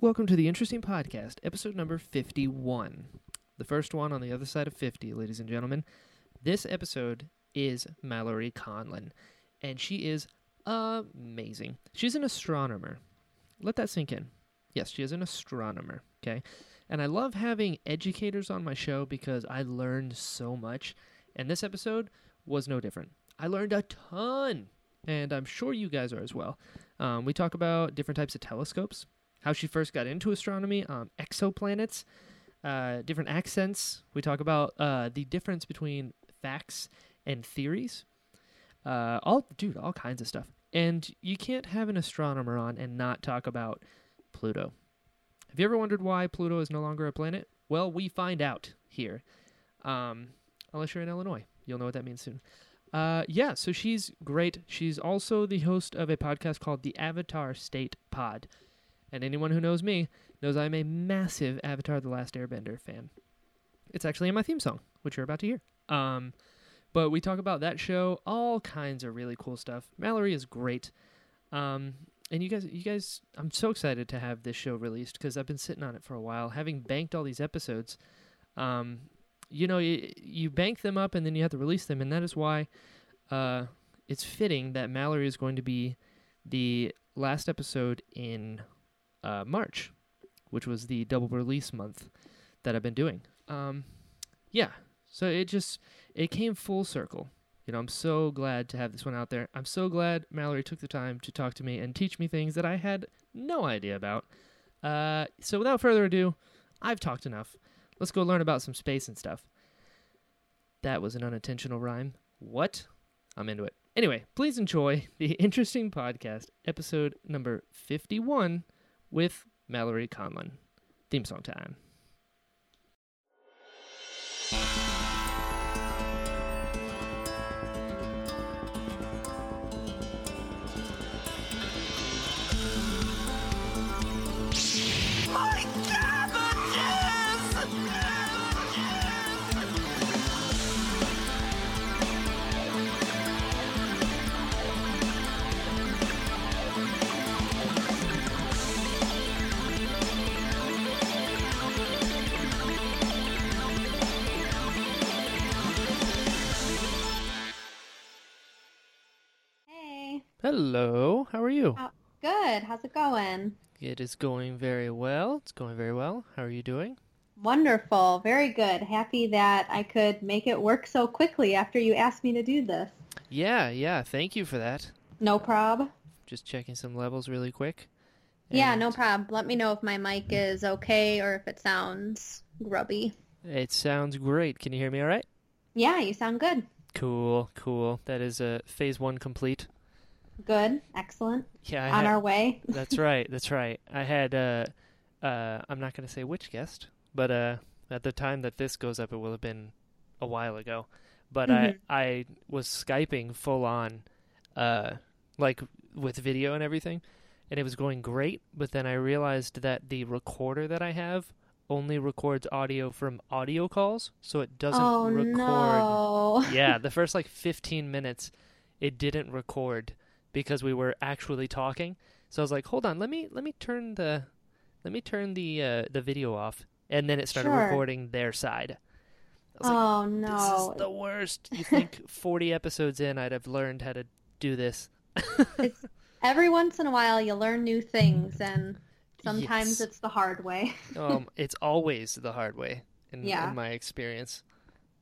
Welcome to the Interesting Podcast, episode number 51. The first one on the other side of 50, ladies and gentlemen. This episode is Mallory Conlon, and she is amazing. She's an astronomer. Let that sink in. Yes, she is an astronomer, okay? And I love having educators on my show because I learned so much, and this episode was no different. I learned a ton, and I'm sure you guys are as well. Um, we talk about different types of telescopes, how she first got into astronomy, um, exoplanets, uh, different accents. We talk about uh, the difference between facts and theories. Uh, all dude, all kinds of stuff. And you can't have an astronomer on and not talk about Pluto. Have you ever wondered why Pluto is no longer a planet? Well, we find out here. Um, unless you're in Illinois, you'll know what that means soon. Uh, yeah, so she's great. She's also the host of a podcast called the Avatar State Pod. And anyone who knows me knows I'm a massive Avatar The Last Airbender fan. It's actually in my theme song, which you're about to hear. Um, but we talk about that show, all kinds of really cool stuff. Mallory is great. Um, and you guys, you guys, I'm so excited to have this show released because I've been sitting on it for a while, having banked all these episodes. Um, you know, you, you bank them up and then you have to release them, and that is why uh, it's fitting that Mallory is going to be the last episode in uh, March, which was the double release month that I've been doing. Um, yeah, so it just it came full circle. You know, I'm so glad to have this one out there. I'm so glad Mallory took the time to talk to me and teach me things that I had no idea about. Uh, so without further ado, I've talked enough. Let's go learn about some space and stuff. That was an unintentional rhyme. What? I'm into it. Anyway, please enjoy the interesting podcast, episode number 51 with Mallory Conlon. Theme song time. Good. How's it going? It is going very well. It's going very well. How are you doing? Wonderful. Very good. Happy that I could make it work so quickly after you asked me to do this. Yeah, yeah, thank you for that. No prob. Just checking some levels really quick. Yeah, no prob. Let me know if my mic is okay or if it sounds grubby. It sounds great. Can you hear me all right? Yeah, you sound good. Cool, cool. That is uh, phase one complete. Good. Excellent. Yeah, I On had- our way. that's right. That's right. I had uh, uh, I'm not gonna say which guest, but uh, at the time that this goes up, it will have been a while ago. But Mhm. I I was skyping full on, uh, like with video and everything, and it was going great. But then I realized that the recorder that I have only records audio from audio calls, so it doesn't record. oh record no. yeah, the first like 15 minutes, it didn't record because we were actually talking. So I was like, hold on, let me let me turn the let me turn the uh, the video off, and then it started Sure. recording their side. I was like, Oh this no. is the worst. You think 40 episodes in, I'd have learned how to do this? Every once in a while you learn new things and Yes. sometimes it's the hard way. um, it's always the hard way in, Yeah. in my experience.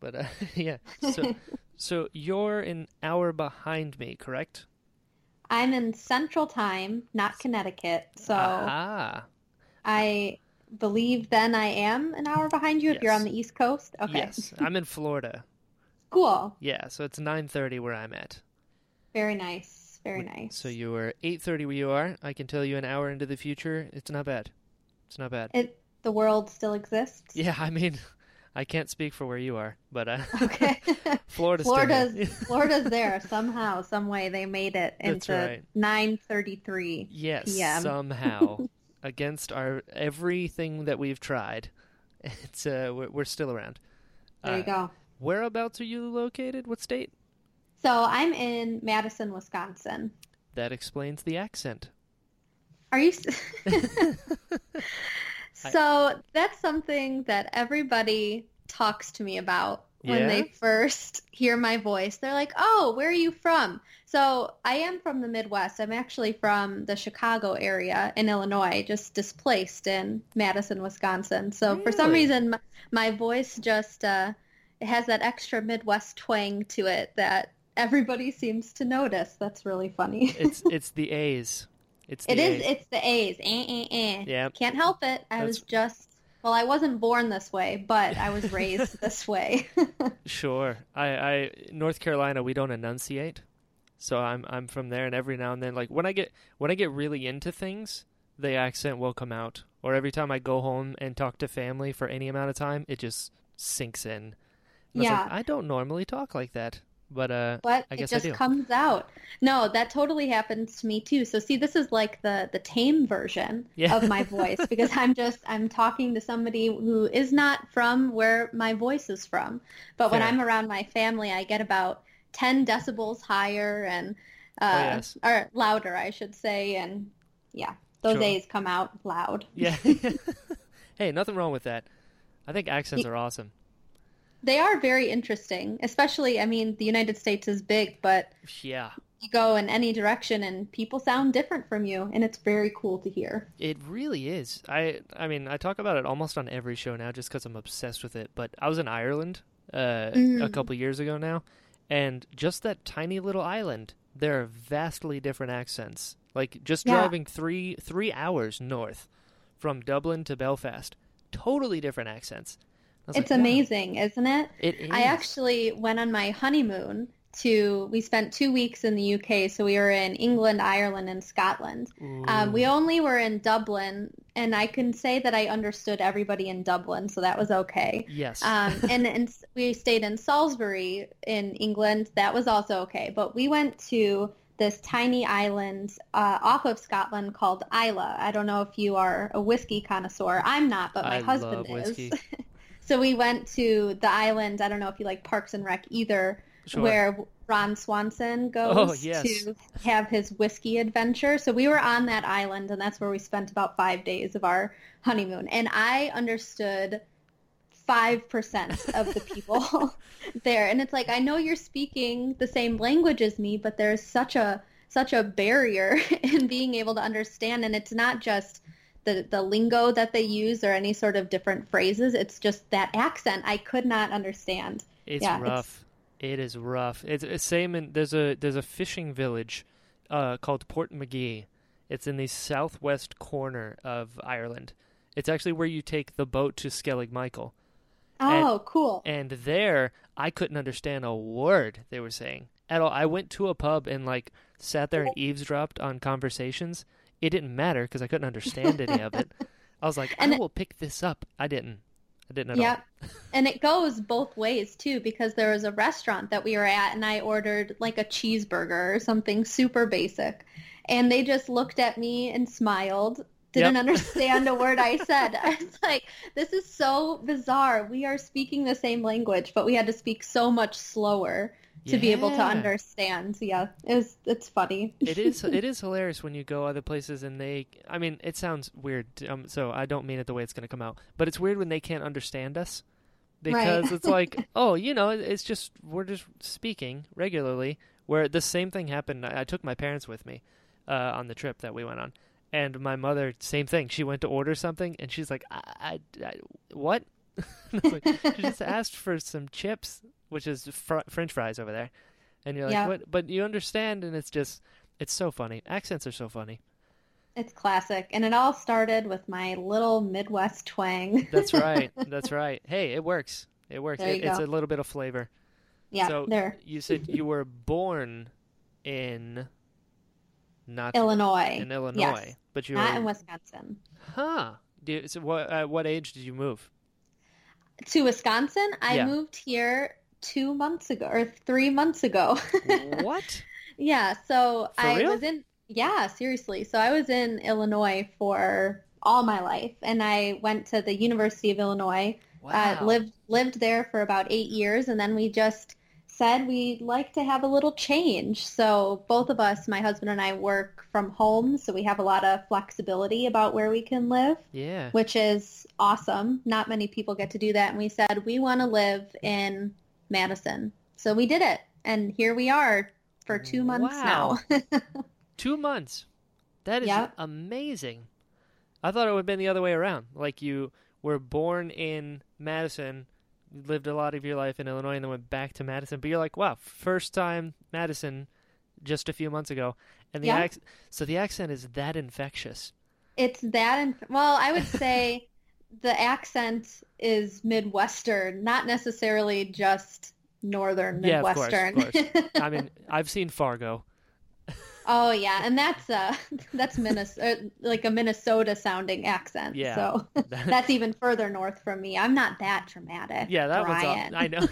But uh, yeah, so so you're an hour behind me, correct? I'm in Central Time, not Connecticut. So ah, I believe then I am an hour behind you if you're on the East Coast. Okay. yes, I'm in Florida. Cool. Yeah, so it's 9:30 where I'm at. Very nice. Very nice. So you were 8:30 where you are. I can tell you an hour into the future, it's not bad. It's not bad. it the world still exists. Yeah, I mean, I can't speak for where you are, but uh, Okay. Florida's Florida's. Florida's there somehow, some way they made it into right. 9:33. yes, PM. somehow against our everything that we've tried, it's uh, we're, we're still around. There you Uh, go. Whereabouts are you located? What state? So I'm in Madison, Wisconsin. That explains the accent. Are you? So that's something that everybody talks to me about when Yeah? they first hear my voice. They're like, "Oh, where are you from?" So I am from the Midwest. I'm actually from the Chicago area in Illinois, just displaced in Madison, Wisconsin. So for some reason, my, my voice just uh, it has that extra Midwest twang to it that everybody seems to notice. That's really funny. It's it's the A's. It's the It is. A's. It's the A's. Eh, eh, eh. Yeah. Can't help it. I was just. Well, I wasn't born this way, but I was raised this way. Sure. I, I North Carolina we don't enunciate. So I'm I'm from there and every now and then like when I get when I get really into things, the accent will come out. Or every time I go home and talk to family for any amount of time, it just sinks in. And I like, Yeah. I don't normally talk like that. But uh but I it guess I just comes out. No, that totally happens to me too. So see, this is like the the tame version Yeah. of my voice because I'm just I'm talking to somebody who is not from where my voice is from. But when I'm around my family, I get about 10 decibels higher and uh Oh, yes. or louder, I should say, and yeah, those Sure. A's come out loud. yeah. hey, nothing wrong with that. I think accents are awesome. They are very interesting, especially, I mean, the United States is big, but Yeah. you go in any direction and people sound different from you, and it's very cool to hear. It really is. I I mean, I talk about it almost on every show now just because I'm obsessed with it. But I was in Ireland uh, a Mm. couple years ago now, and just that tiny little island, there are vastly different accents. Like just Yeah. driving three three hours north from Dublin to Belfast, totally different accents. It's like, wow, amazing, isn't it? It is. I actually went on my honeymoon to, we spent two weeks in the UK, so we were in England, Ireland, and Scotland. Um, we only were in Dublin, and I can say that I understood everybody in Dublin, so that was okay. yes. Um, and, and we stayed in Salisbury in England. That was also okay. But we went to this tiny island uh, off of Scotland called Islay. I don't know if you are a whiskey connoisseur. I'm not, but my I husband is. so we went to the island. I don't know if you like Parks and Rec either, Sure. where Ron Swanson oh, goes Oh, yes. to have his whiskey adventure. So we were on that island, and that's where we spent about five days of our honeymoon. And I understood five percent of the people there, and it's like I know you're speaking the same language as me, but there's such a such a barrier in being able to understand, and it's not just the the lingo that they use or any sort of different phrases. It's just that accent I could not understand. It's Yeah, rough. It is rough. It's, it's same in there's a there's a fishing village uh, called Portmagee. It's in the southwest corner of Ireland. It's actually where you take the boat to Skellig Michael. And- Oh, cool. And there I couldn't understand a word they were saying at all. I went to a pub and like sat there and eavesdropped on conversations. It didn't matter because I couldn't understand any of it. I was like, And I it- will pick this up. I didn't. I didn't at Yep. and it goes both ways too because there was a restaurant that we were at and I ordered like a cheeseburger or something super basic. And they just looked at me and smiled. Didn't Yep. understand a word I said. I was like, this is so bizarre. We are speaking the same language, but we had to speak so much slower to be able to understand. Yeah, it was, it's funny. it is it is hilarious when you go other places and they I mean it sounds weird um, so I don't mean it the way it's going to come out but it's weird when they can't understand us because Right. it's like oh you know it's just we're just speaking regularly where the same thing happened I, I took my parents with me uh, on the trip that we went on and my mother same thing she went to order something and she's like I, I, I what like, she just asked for some chips which is fr- french fries over there and you're like Yeah. what but you understand and it's just it's so funny accents are so funny It's classic. And it all started with my little Midwest twang. that's right that's right hey it works it works it, it's a little bit of flavor yeah, so there. you said you were born in not Illinois. in illinois Yes. but you Not were in Wisconsin. huh Do you, so what at uh, what age did you move To Wisconsin, I Yeah. moved here two months ago or three months ago. what yeah, so For I real? was in yeah, seriously. So I was in Illinois for all my life, and I went to the University of Illinois. wow Uh, lived lived there for about eight years, and then we just said we'd like to have a little change. So both of us, my husband and I, work from home, so we have a lot of flexibility about where we can live, Yeah. which is awesome. Not many people get to do that. And we said we want to live in Madison. So we did it. And here we are for two months Wow. now. Two months. That is Yep. amazing. I thought it would have been the other way around. Like you were born in Madison, lived a lot of your life in Illinois, and then went back to Madison. But you're like, wow, first time Madison, just a few months ago, and the Yeah. ac- so the accent is that infectious. It's that, and well, I would say the accent is Midwestern, not necessarily just Northern Midwestern. Yeah, of course, of Midwestern. I mean, I've seen Fargo. Oh yeah, and that's uh that's Minnesota, like a Minnesota sounding accent. Yeah. So that's even further north from me. I'm not that dramatic. yeah, that was. Brian. All, I know.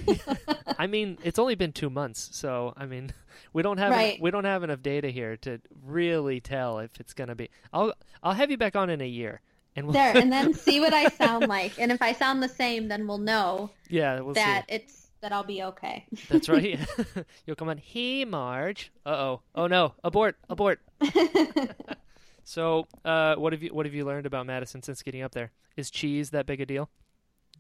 I mean, it's only been two months, so I mean, we don't have Right. we don't have enough data here to really tell if it's gonna be. I'll I'll have you back on in a year, and we'll, there, and then see what I sound like, and if I sound the same, then we'll know yeah, we'll that see. it's that I'll be okay. That's right. You'll come on. Hey, Marge. Uh oh. Oh no. Abort. Abort. So, uh, what have you what have you learned about Madison since getting up there? Is cheese that big a deal?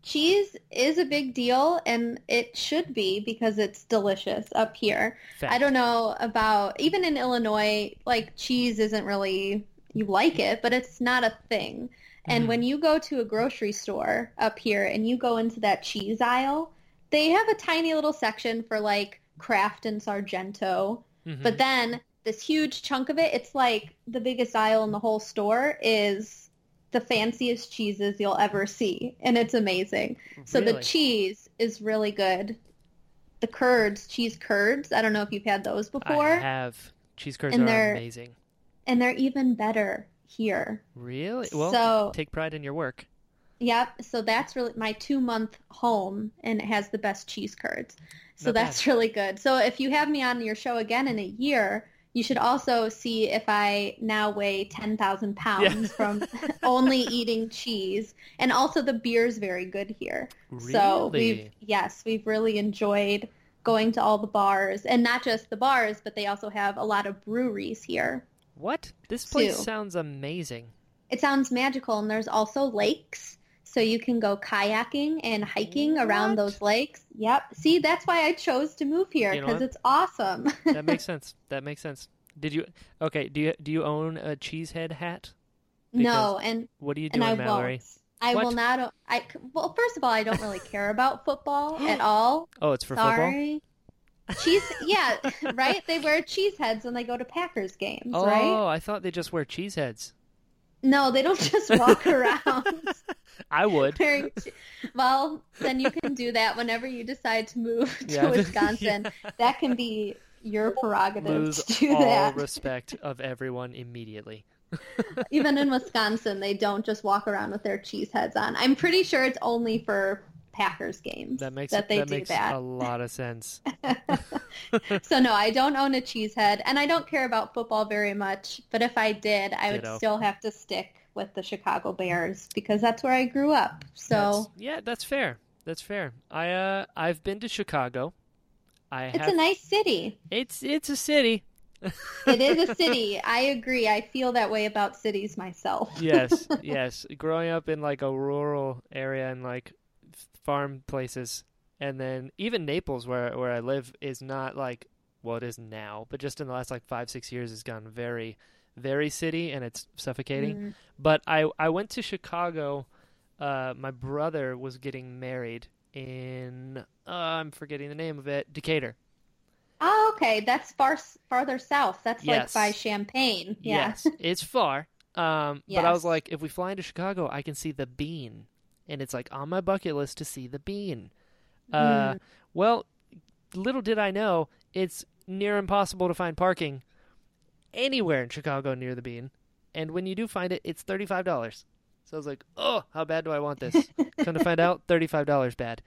Cheese is a big deal, and it should be because it's delicious up here. Fact. I don't know about even in Illinois, like cheese isn't really you like it, but it's not a thing. And Mhm. when you go to a grocery store up here and you go into that cheese aisle, they have a tiny little section for like Kraft and Sargento, Mhm. but then this huge chunk of it, it's like the biggest aisle in the whole store is the fanciest cheeses you'll ever see, and it's amazing. So the cheese is really good. The curds, cheese curds, I don't know if you've had those before. I have cheese curds And are they're- amazing. and they're even better here. Really? Well, So- take pride in your work. Yep, so that's really my two month home, and it has the best cheese curds. So that's really good. So if you have me on your show again in a year, you should also see if I now weigh 10,000 pounds from only eating cheese. And also the beer's very good here. So we've Really? yes, we've really enjoyed going to all the bars and not just the bars, but they also have a lot of breweries here. What? This place Two. sounds amazing. It sounds magical and there's also lakes. So you can go kayaking and hiking around those lakes. Yep. See, that's why I chose to move here You know because it's awesome. That makes sense. That makes sense. Did you? Okay. Do you do you own a cheesehead hat? no, and What do you do, Mallory? won't. I What? will not. I well, first of all, I don't really care about football at all. Oh, it's for football. Sorry. Cheese, yeah, right. They wear cheese heads when they go to Packers games, right? Oh, right? I thought they just wear cheese heads. No, they don't just walk around I would. Well, then you can do that whenever you decide to move to Yeah. Wisconsin. That can be your prerogative Lose to do all that. respect of everyone immediately. Even in Wisconsin, they don't just walk around with their cheese heads on. I'm pretty sure it's only for Packers games That makes that they that do makes that. a lot of sense. so no, I don't own a cheese head, and I don't care about football very much. But if I did, I Ditto. would still have to stick with the Chicago Bears because that's where I grew up. That's- So yeah, that's fair. That's fair. I uh I've been to Chicago. I it's have. a nice city. it's it's a city. It is a city. I agree. I feel that way about cities myself. yes, yes. Growing up in like a rural area and like farm places, and then even Naples, where where I live, is not like well, it is now, but just in the last like five six years, has gone very, very city, and it's suffocating. Mm. But I I went to Chicago. Uh, my brother was getting married in uh, I'm forgetting the name of it, Decatur. Oh, okay. That's far farther south. That's Yes. like by Champaign. Yeah. Yes, it's far. Um, but I was like, if we fly into Chicago, I can see the bean, and it's like on my bucket list to see the bean. Uh, Mm. well, little did I know, it's near impossible to find parking anywhere in Chicago near the bean, and when you do find it, it's thirty-five dollars. So I was like, oh, how bad do I want this? Come to find out, thirty-five dollars bad.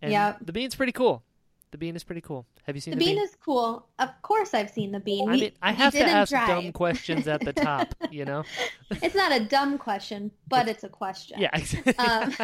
And Yep. the bean's pretty cool. The bean is pretty cool. Have you seen The the, bean is cool. Of course, I've seen the bean. I mean, I have to ask drive. dumb questions at the top, you know? It's not a dumb question, but it's a question. Yeah. Um,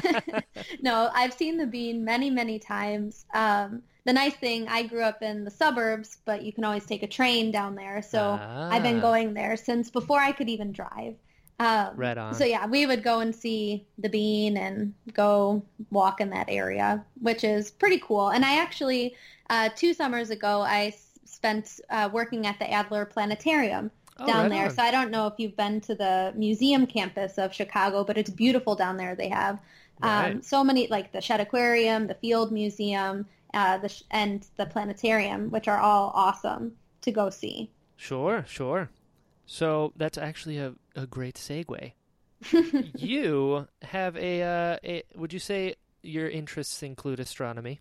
no, I've seen the bean many, many times. Um, the nice thing, I grew up in the suburbs, but you can always take a train down there. So I've been Ah. going there since before I could even drive. Um, Right on. So yeah, we would go and see the bean and go walk in that area, which is pretty cool. And I actually, uh, two summers ago, I s- spent uh, working at the Adler Planetarium Oh, down right there. on. So I don't know if you've been to the museum campus of Chicago, but it's beautiful down there. They have um, Right. so many, like the Shedd Aquarium, the Field Museum, uh, the sh- and the planetarium, which are all awesome to go see. Sure, sure. So that's actually a, a great segue. you have a, uh, a. Would you say your interests include astronomy?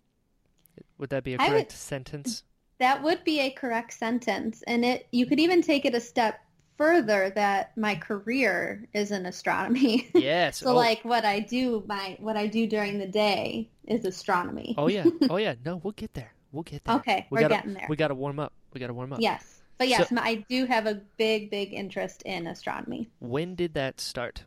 Would that be a I would- correct sentence? That would be a correct sentence, and it you could even take it a step further that my career is in astronomy. Yes. so oh, like what I do, my what I do during the day is astronomy. oh yeah. Oh yeah. No, we'll get there. We'll get there. Okay, we we're gotta, getting there. We got to warm up. We got to warm up. Yes, but yes, So- I do have a big, big interest in astronomy. When did that start?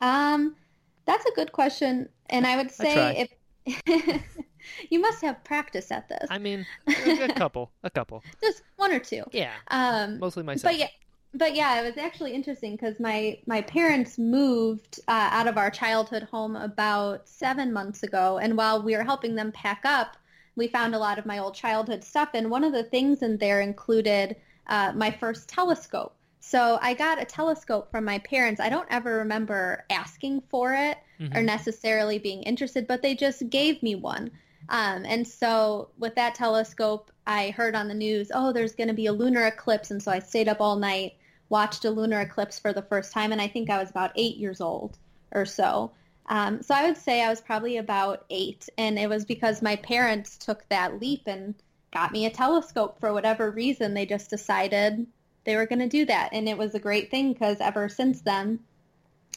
Um, that's a good question, and I would I say if you must have practice at this, I mean, a, a couple, a couple. just one or two. Yeah, Um, mostly myself. But yeah, but yeah, it was actually interesting because my my parents moved uh, out of our childhood home about seven months ago, and while we were helping them pack up, we found a lot of my old childhood stuff, and one of the things in there included uh, my first telescope. So I got a telescope from my parents. I don't ever remember asking for it Mhm. or necessarily being interested, but they just gave me one. Um, and so with that telescope, I heard on the news, oh, there's going to be a lunar eclipse. And so I stayed up all night, watched a lunar eclipse for the first time. And I think I was about eight years old or so. Um, so I would say I was probably about eight. And it was because my parents took that leap and got me a telescope for whatever reason. They just decided they were going to do that. And it was a great thing because ever since then,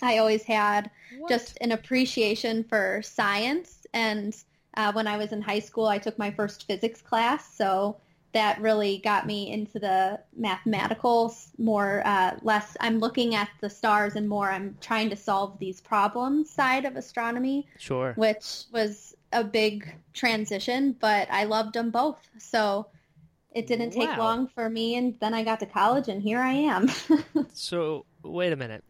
I always had What? just an appreciation for science. And uh, when I was in high school, I took my first physics class, so that really got me into the mathematical s- more uh, less. I'm looking at the stars and more. I'm trying to solve these problems side of astronomy, sure. which was a big transition, but I loved them both. So it didn't take Wow. long for me, and then I got to college, and here I am. So wait a minute.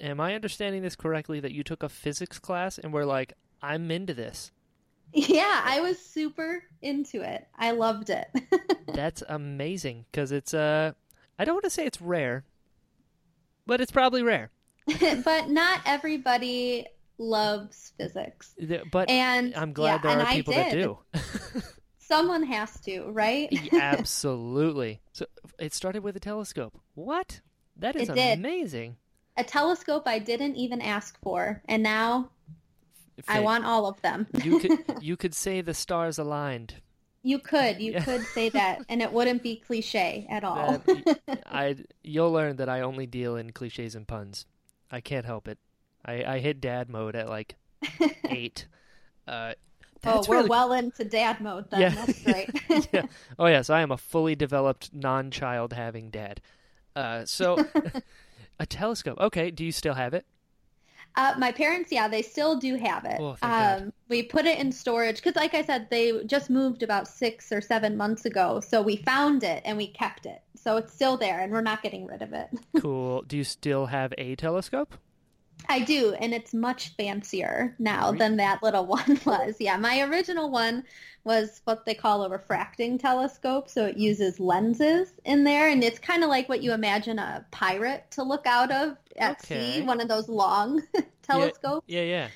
Am I understanding this correctly? That you took a physics class and were like, I'm into this. Yeah, I was super into it. I loved it. That's amazing because it's uh, I don't want to say it's rare, but it's probably rare. but not everybody loves physics. But And I'm glad yeah, there are people that do. Someone has to, right? Absolutely. So it started with a telescope. What? That is amazing. A telescope I didn't even ask for, and now I want all of them. you could you could say the stars aligned. You could, you Yeah. could say that, and it wouldn't be cliche at all. That, I you'll learn that I only deal in cliches and puns. I can't help it. I I hit dad mode at like eight. Uh, oh, we're really well into dad mode then. Yeah. That's great. yeah. Oh yes, I am a fully developed non-child having dad. Uh, so a telescope. Okay, do you still have it? Uh, my parents, yeah, they still do have it. Oh, um, we put it in storage because, like I said, they just moved about six or seven months ago. So we found it and we kept it. So it's still there, and we're not getting rid of it. Cool. Do you still have a telescope? I do, and it's much fancier now Really? than that little one was. Yeah, my original one was what they call a refracting telescope, so it uses lenses in there, and it's kind of like what you imagine a pirate to look out of at Okay. sea, one of those long telescopes. Yeah, yeah.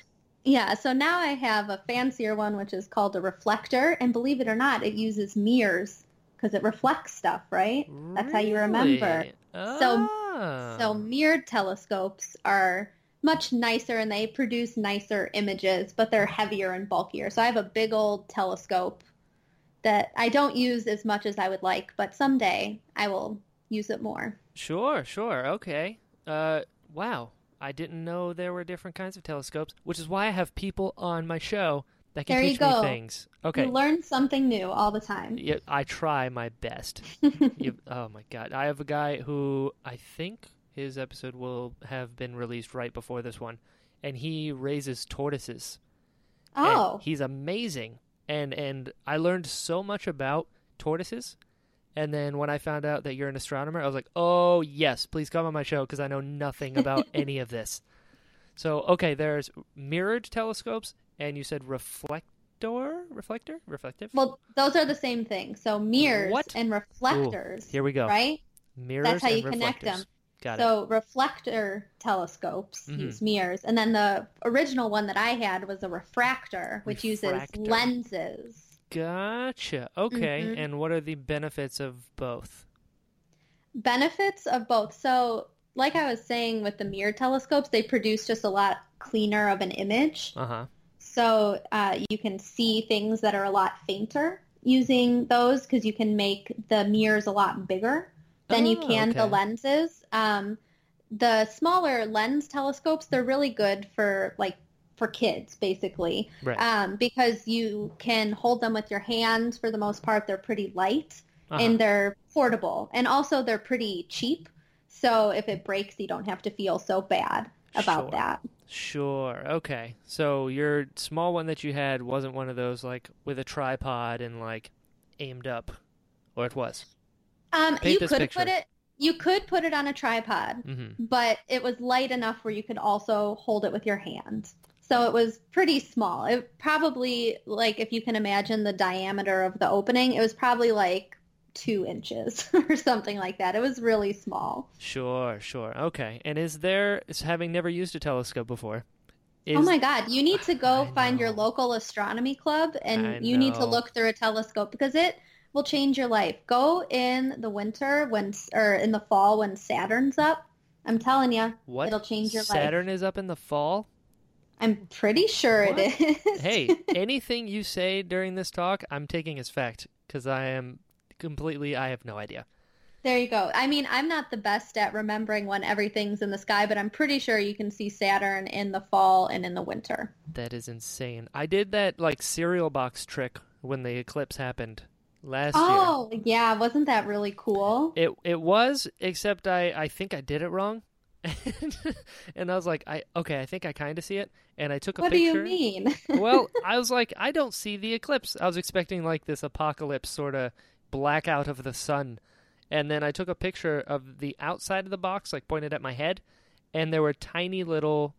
Yeah, so now I have a fancier one, which is called a reflector, and believe it or not, it uses mirrors because it reflects stuff, right? That's how you remember. Really? So- Ah. So mirrored telescopes are much nicer and they produce nicer images, but they're heavier and bulkier. So I have a big old telescope that I don't use as much as I would like, but someday I will use it more. Sure, sure. Okay. Uh, wow. I didn't know there were different kinds of telescopes, which is why I have people on my show That can There you teach me things. Okay. You learn something new all the time. Yeah, I try my best. you, oh my god, I have a guy who I think his episode will have been released right before this one, and he raises tortoises. And Oh, he's amazing, and and I learned so much about tortoises. And then when I found out that you're an astronomer, I was like, "Oh yes, please come on my show because I know nothing about any of this." So okay, there's mirrored telescopes, and you said reflector, reflector, reflective. well, those are the same thing. So mirrors What? and reflectors, Here we go. right? Mirrors That's how and you connect them. Got it. so reflector telescopes Mhm. use mirrors, and then the original one that I had was a refractor, which Refractor. uses lenses. Gotcha. Okay. Mhm. And what are the benefits of both? Benefits of both. So, like I was saying with the mirror telescopes, they produce just a lot cleaner of an image. Uh huh. So uh, you can see things that are a lot fainter using those because you can make the mirrors a lot bigger than you Oh, can the lenses. Um, the smaller lens telescopes, they're really good for like for kids, basically, Right. um, because you can hold them with your hands for the most part. They're pretty light Uh-huh. and they're portable, and also they're pretty cheap. So if it breaks, you don't have to feel so bad about Sure. that. Sure. Okay. So your small one that you had wasn't one of those like with a tripod and like aimed up, or it was. Um, Paint you could picture. put it. You could put it on a tripod, Mm-hmm. but it was light enough where you could also hold it with your hand. So it was pretty small. It probably like if you can imagine the diameter of the opening, it was probably like two inches or something like that. It was really small. Sure. Sure. Okay. And is there, is having never used a telescope before? Is, oh my God! You need to go find your local astronomy club, and you need to look through a telescope because it will change your life. Go in the winter when, or in the fall when Saturn's up. I'm telling you, What? it'll change your life. Saturn is up in the fall. I'm pretty sure What? it is. hey, anything you say during this talk, I'm taking as fact because I am completely. I have no idea. there you go. I mean, I'm not the best at remembering when everything's in the sky, but I'm pretty sure you can see Saturn in the fall and in the winter. That is insane. I did that like cereal box trick when the eclipse happened last year. Oh, yeah. Wasn't that really cool? It it was, except I I think I did it wrong. and I was like, I okay, I think I kind of see it, and I took a picture. What do you mean? well, I was like, I don't see the eclipse. I was expecting like this apocalypse sort of blackout of the sun. And then I took a picture of the outside of the box, like pointed at my head, and there were tiny little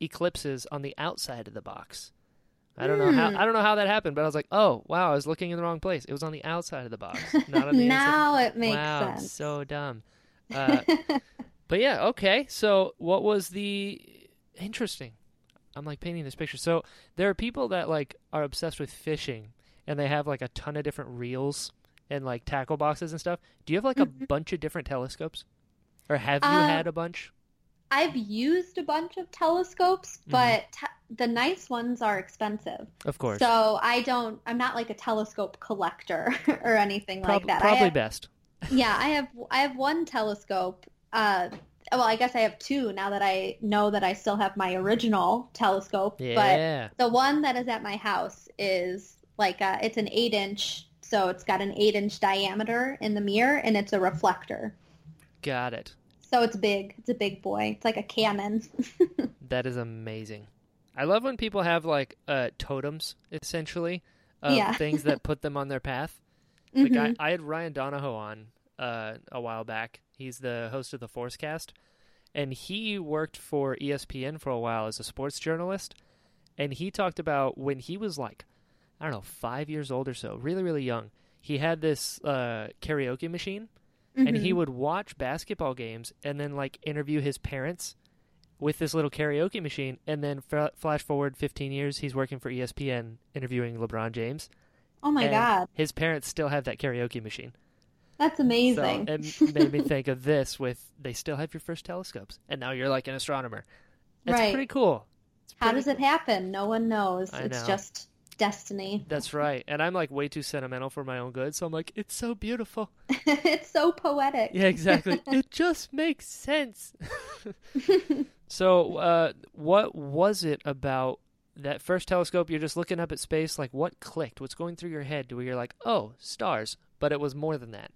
eclipses on the outside of the box. I don't know how Hmm. I don't know how that happened, but I was like, "Oh, wow, I was looking in the wrong place. It was on the outside of the box, not on the inside." now it makes wow, sense. so dumb. Uh, but yeah, okay. So what was the interesting? I'm like painting this picture. So there are people that like are obsessed with fishing and they have like a ton of different reels and like tackle boxes and stuff. Do you have like a Mhm. bunch of different telescopes? Or have you Uh, had a bunch? I've used a bunch of telescopes, Mhm. but te- the nice ones are expensive. Of course. So I don't, I'm not like a telescope collector or anything Prob- like that. Probably have- best. yeah, I have I have one telescope. Uh, well, I guess I have two now that I know that I still have my original telescope. Yeah. But the one that is at my house is like a, it's an eight inch, so it's got an eight inch diameter in the mirror, and it's a reflector. Got it. So it's big. It's a big boy. It's like a cannon. That is amazing. I love when people have like uh, totems, essentially, of Yeah. things that put them on their path. Like Mhm. I, I had Ryan Donahoe on uh, a while back. He's the host of the Forcecast, and he worked for ESPN for a while as a sports journalist. And he talked about when he was like, I don't know, five years old or so, really, really young. He had this uh, karaoke machine, and he Mhm. would watch basketball games and then like interview his parents with this little karaoke machine. And then f- flash forward 15 years, he's working for ESPN interviewing LeBron James. Oh my god, His parents still have that karaoke machine. that's amazing. So it made me think of this with they still have your first telescopes, and now you're like an astronomer. It's Right. pretty cool. It's How does it happen? No one knows. I it's know. just destiny. That's right. And I'm like way too sentimental for my own good, so I'm like, it's so beautiful. it's so poetic. Yeah, exactly. it just makes sense. so, uh, what was it about that first telescope, you're just looking up at space. Like, what clicked? What's going through your head? Do you're like, oh, stars? But it was more than that.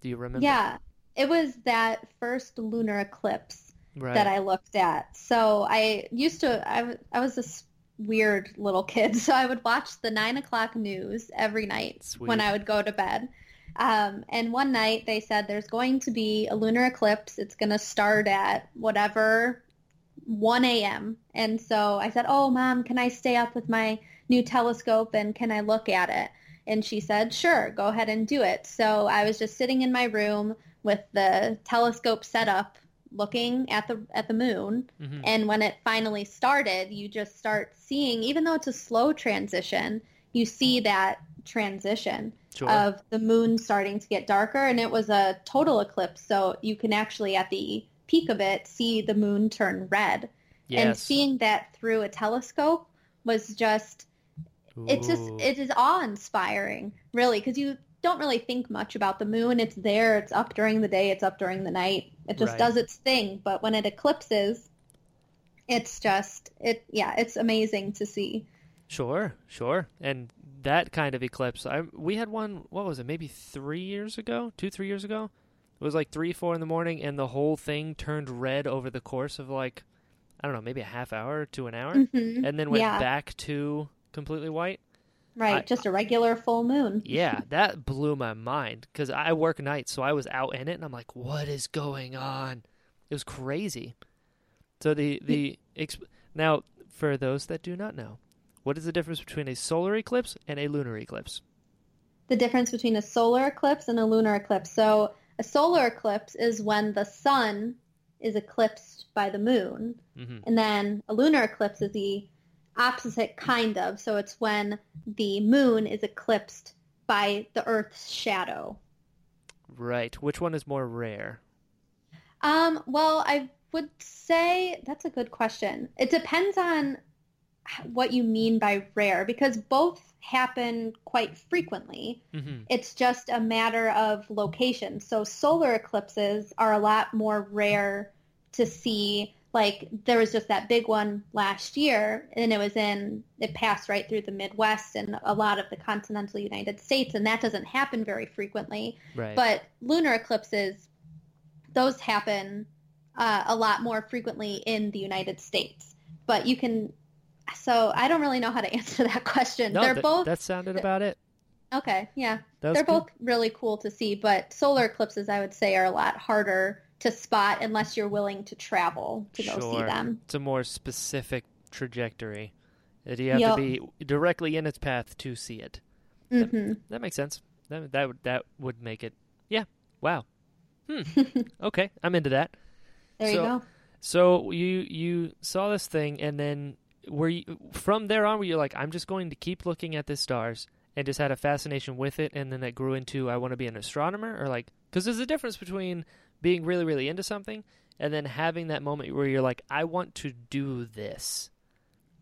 Do you remember? Yeah, it was that first lunar eclipse Right. that I looked at. So I used to, I, I was this weird little kid, so I would watch the nine o'clock news every night Sweet. when I would go to bed. Um, and one night they said there's going to be a lunar eclipse. It's going to start at whatever 1 a.m. And so I said, oh, mom, can I stay up with my new telescope and can I look at it? And she said, sure, go ahead and do it. So I was just sitting in my room with the telescope set up looking at the at the moon. Mhm. and when it finally started you just start seeing even though it's a slow transition you see that transition Sure. of the moon starting to get darker and it was a total eclipse. So you can actually at the peak of it see the moon turn red. And seeing that through a telescope was just it's just it is awe-inspiring really because you don't really think much about the moon. It's there it's up during the day it's up during the night it just Right. does its thing but when it eclipses it's just it yeah it's amazing to see Sure, sure. And that kind of eclipse, I we had one. What was it? Maybe three years ago, two, three years ago. It was like three, four in the morning, and the whole thing turned red over the course of like, I don't know, maybe a half hour to an hour, Mhm. and then went yeah back to completely white. Right I- just a regular full moon Yeah, that blew my mind because I work nights, so I was out in it, and I'm like, "What is going on?" It was crazy. So the the exp- now for those that do not know, what is the difference between a solar eclipse and a lunar eclipse? the difference between a solar eclipse and a lunar eclipse. So a solar eclipse is when the sun is eclipsed by the moon, hmm and then a lunar eclipse is the opposite kind of. So it's when the moon is eclipsed by the Earth's shadow. Right. Which one is more rare? Um, well, I would say that's a good question. It depends on what you mean by rare because both happen quite frequently. hmm It's just a matter of location. So solar eclipses are a lot more rare to see. Like there was just that big one last year and it was in, it passed right through the Midwest and a lot of the continental United States and that doesn't happen very frequently. Right. But lunar eclipses, those happen uh, a lot more frequently in the United States. But you can, so I don't really know how to answer that question. no, They're th- both, that sounded about it. okay, yeah. They're good. both really cool to see, but solar eclipses, I would say, are a lot harder to spot unless you're willing to travel to go see Sure. them. It's a more specific trajectory. That you have Yep. to be directly in its path to see it. hmm That makes sense. That that would that would make it. Yeah. Wow. Hmm. okay, I'm into that. There you So- go. So you you saw this thing, and then were you from there on? Were you like, I'm just going to keep looking at the stars, and just had a fascination with it, and then that grew into I want to be an astronomer, or like, because there's a difference between being really really into something and then having that moment where you're like, I want to do this.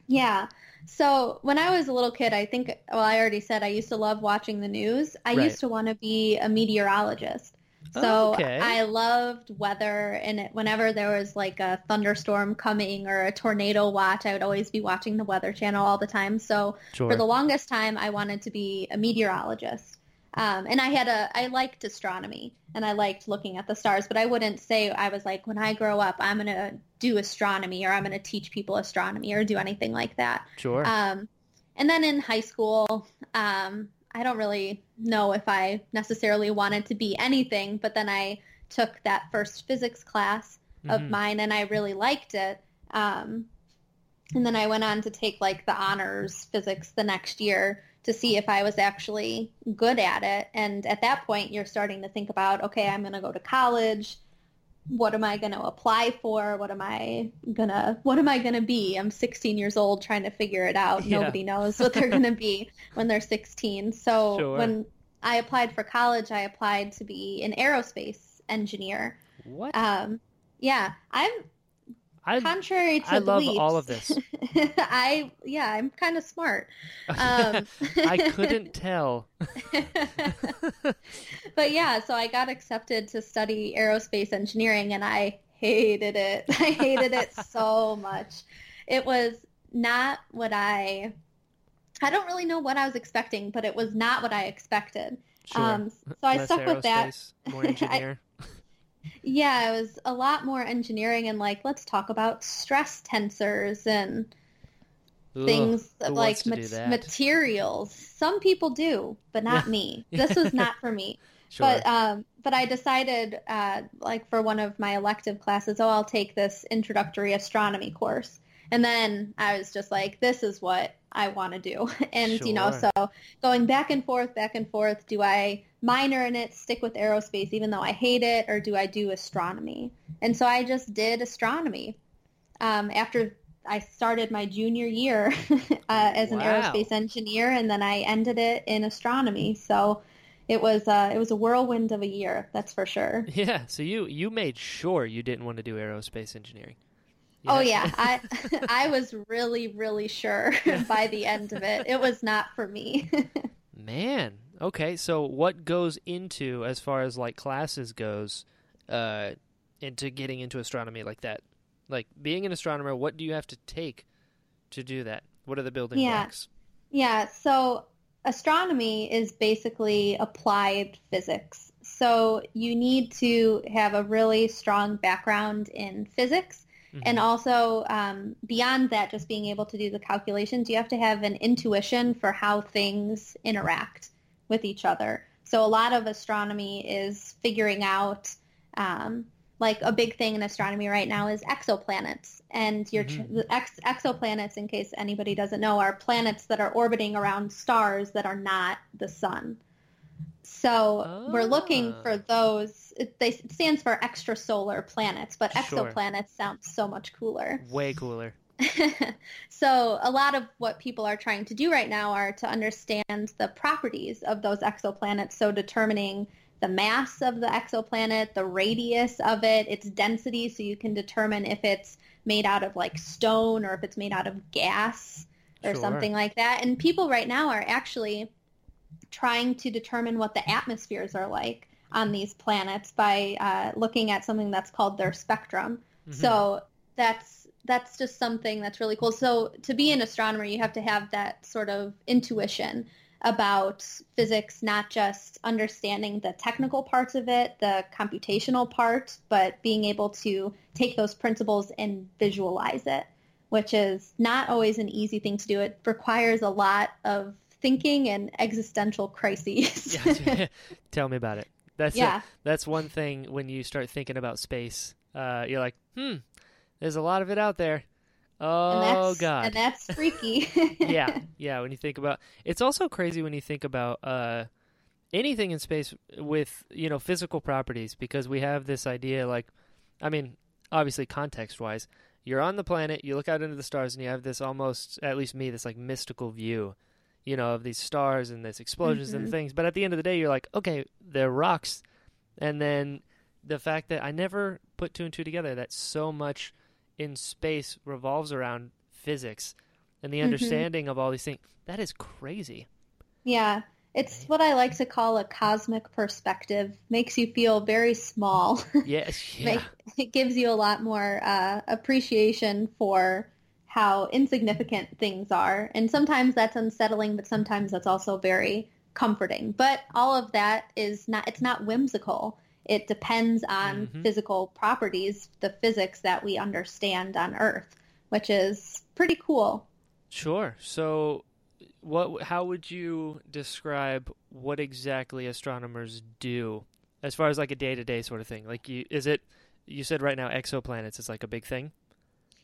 Yeah. So when I was a little kid, I think, well, I already said I used to love watching the news. I Right. used to want to be a meteorologist. Oh, So okay. I loved weather, and it, whenever there was like a thunderstorm coming or a tornado watch, I would always be watching the Weather Channel all the time. So Sure. for the longest time, I wanted to be a meteorologist. Um, and I had a, I liked astronomy and I liked looking at the stars, but I wouldn't say I was like, when I grow up, I'm going to do astronomy or I'm going to teach people astronomy or do anything like that. sure. Um, and then in high school, um, I don't really know if I necessarily wanted to be anything, but then I took that first physics class of Mhm. mine and I really liked it. Um, and then I went on to take like the honors physics the next year to see if I was actually good at it. And at that point, you're starting to think about, okay, I'm going to go to college. What am I going to apply for? What am I gonna What am I gonna be? I'm 16 years old, trying to figure it out. Yeah. Nobody knows what they're gonna be when they're 16. So Sure. when I applied for college, I applied to be an aerospace engineer. what? Um, yeah, I'm I contrary to I love all of this. I yeah, I'm kind of smart. Um, I couldn't tell. but yeah, so I got accepted to study aerospace engineering, and I hated it. I hated it so much. It was not what I. I don't really know what I was expecting, but it was not what I expected. Sure. Um, so I Less stuck with that. aerospace, More engineer. Yeah, it was a lot more engineering and like let's talk about stress tensors and Ugh, things like wants to do mat- that? materials. Some people do, but not me. This was not for me. Sure. But um, but I decided, uh, like for one of my elective classes, oh, I'll take this introductory astronomy course, and then I was just like, this is what I want to do, and you know, so going back and forth, back and forth. Do I minor in it, stick with aerospace, even though I hate it, or do I do astronomy? And so I just did astronomy. Um, after I started my junior year uh, as an Wow. aerospace engineer, and then I ended it in astronomy. So it was uh, it was a whirlwind of a year, that's for sure. yeah. So you you made sure you didn't want to do aerospace engineering. Oh yeah, I I was really really sure by the end of it. It was not for me. Man. Okay. So what goes into as far as like classes goes, uh, into getting into astronomy like that? Like being an astronomer, what do you have to take to do that? What are the building Yeah. blocks? Yeah, so astronomy is basically applied physics. So you need to have a really strong background in physics. Mhm. And also, um, beyond that, just being able to do the calculations, you have to have an intuition for how things interact with each other. So a lot of astronomy is figuring out, um, like a big thing in astronomy right now is exoplanets. And your Mhm. the ex- exoplanets, in case anybody doesn't know, are planets that are orbiting around stars that are not the sun. So we're looking Ah. for those. It, they, it stands for extrasolar planets, but Sure. exoplanets sounds so much cooler. Way cooler. so a lot of what people are trying to do right now are to understand the properties of those exoplanets. So determining the mass of the exoplanet, the radius of it, its density, so you can determine if it's made out of like stone or if it's made out of gas or Sure. something like that. And people right now are actually trying to determine what the atmospheres are like on these planets by uh, looking at something that's called their spectrum. Mhm. So that's that's just something that's really cool. So to be an astronomer, you have to have that sort of intuition about physics, not just understanding the technical parts of it, the computational part, but being able to take those principles and visualize it, which is not always an easy thing to do. It requires a lot of thinking and existential crises. Yeah, Tell me about it. That's yeah. That's one thing when you start thinking about space. Uh, you're like, hmm, there's a lot of it out there. Oh that's, God. And that's freaky. yeah, yeah. When you think about, it's also crazy when you think about uh, anything in space with you know physical properties because we have this idea like, I mean, obviously context wise, you're on the planet, you look out into the stars, and you have this almost, at least me, this like mystical view, you know, of these stars and this explosions and Mhm. things. But at the end of the day, you're like, okay, they're rocks, and then the fact that I never put two and two together that so much in space revolves around physics and the Mhm. understanding of all these things. That is crazy. Yeah, it's what I like to call a cosmic perspective. Makes you feel very small. Yes, yeah. Make, it gives you a lot more uh, appreciation for how insignificant things are. And sometimes that's unsettling, but sometimes that's also very comforting. But all of that is not, it's not whimsical. It depends on Mhm. physical properties, the physics that we understand on Earth, which is pretty cool. Sure. So, what? How would you describe what exactly astronomers do, as far as like a day to day sort of thing? Like, you, is it? You said right now exoplanets is like a big thing.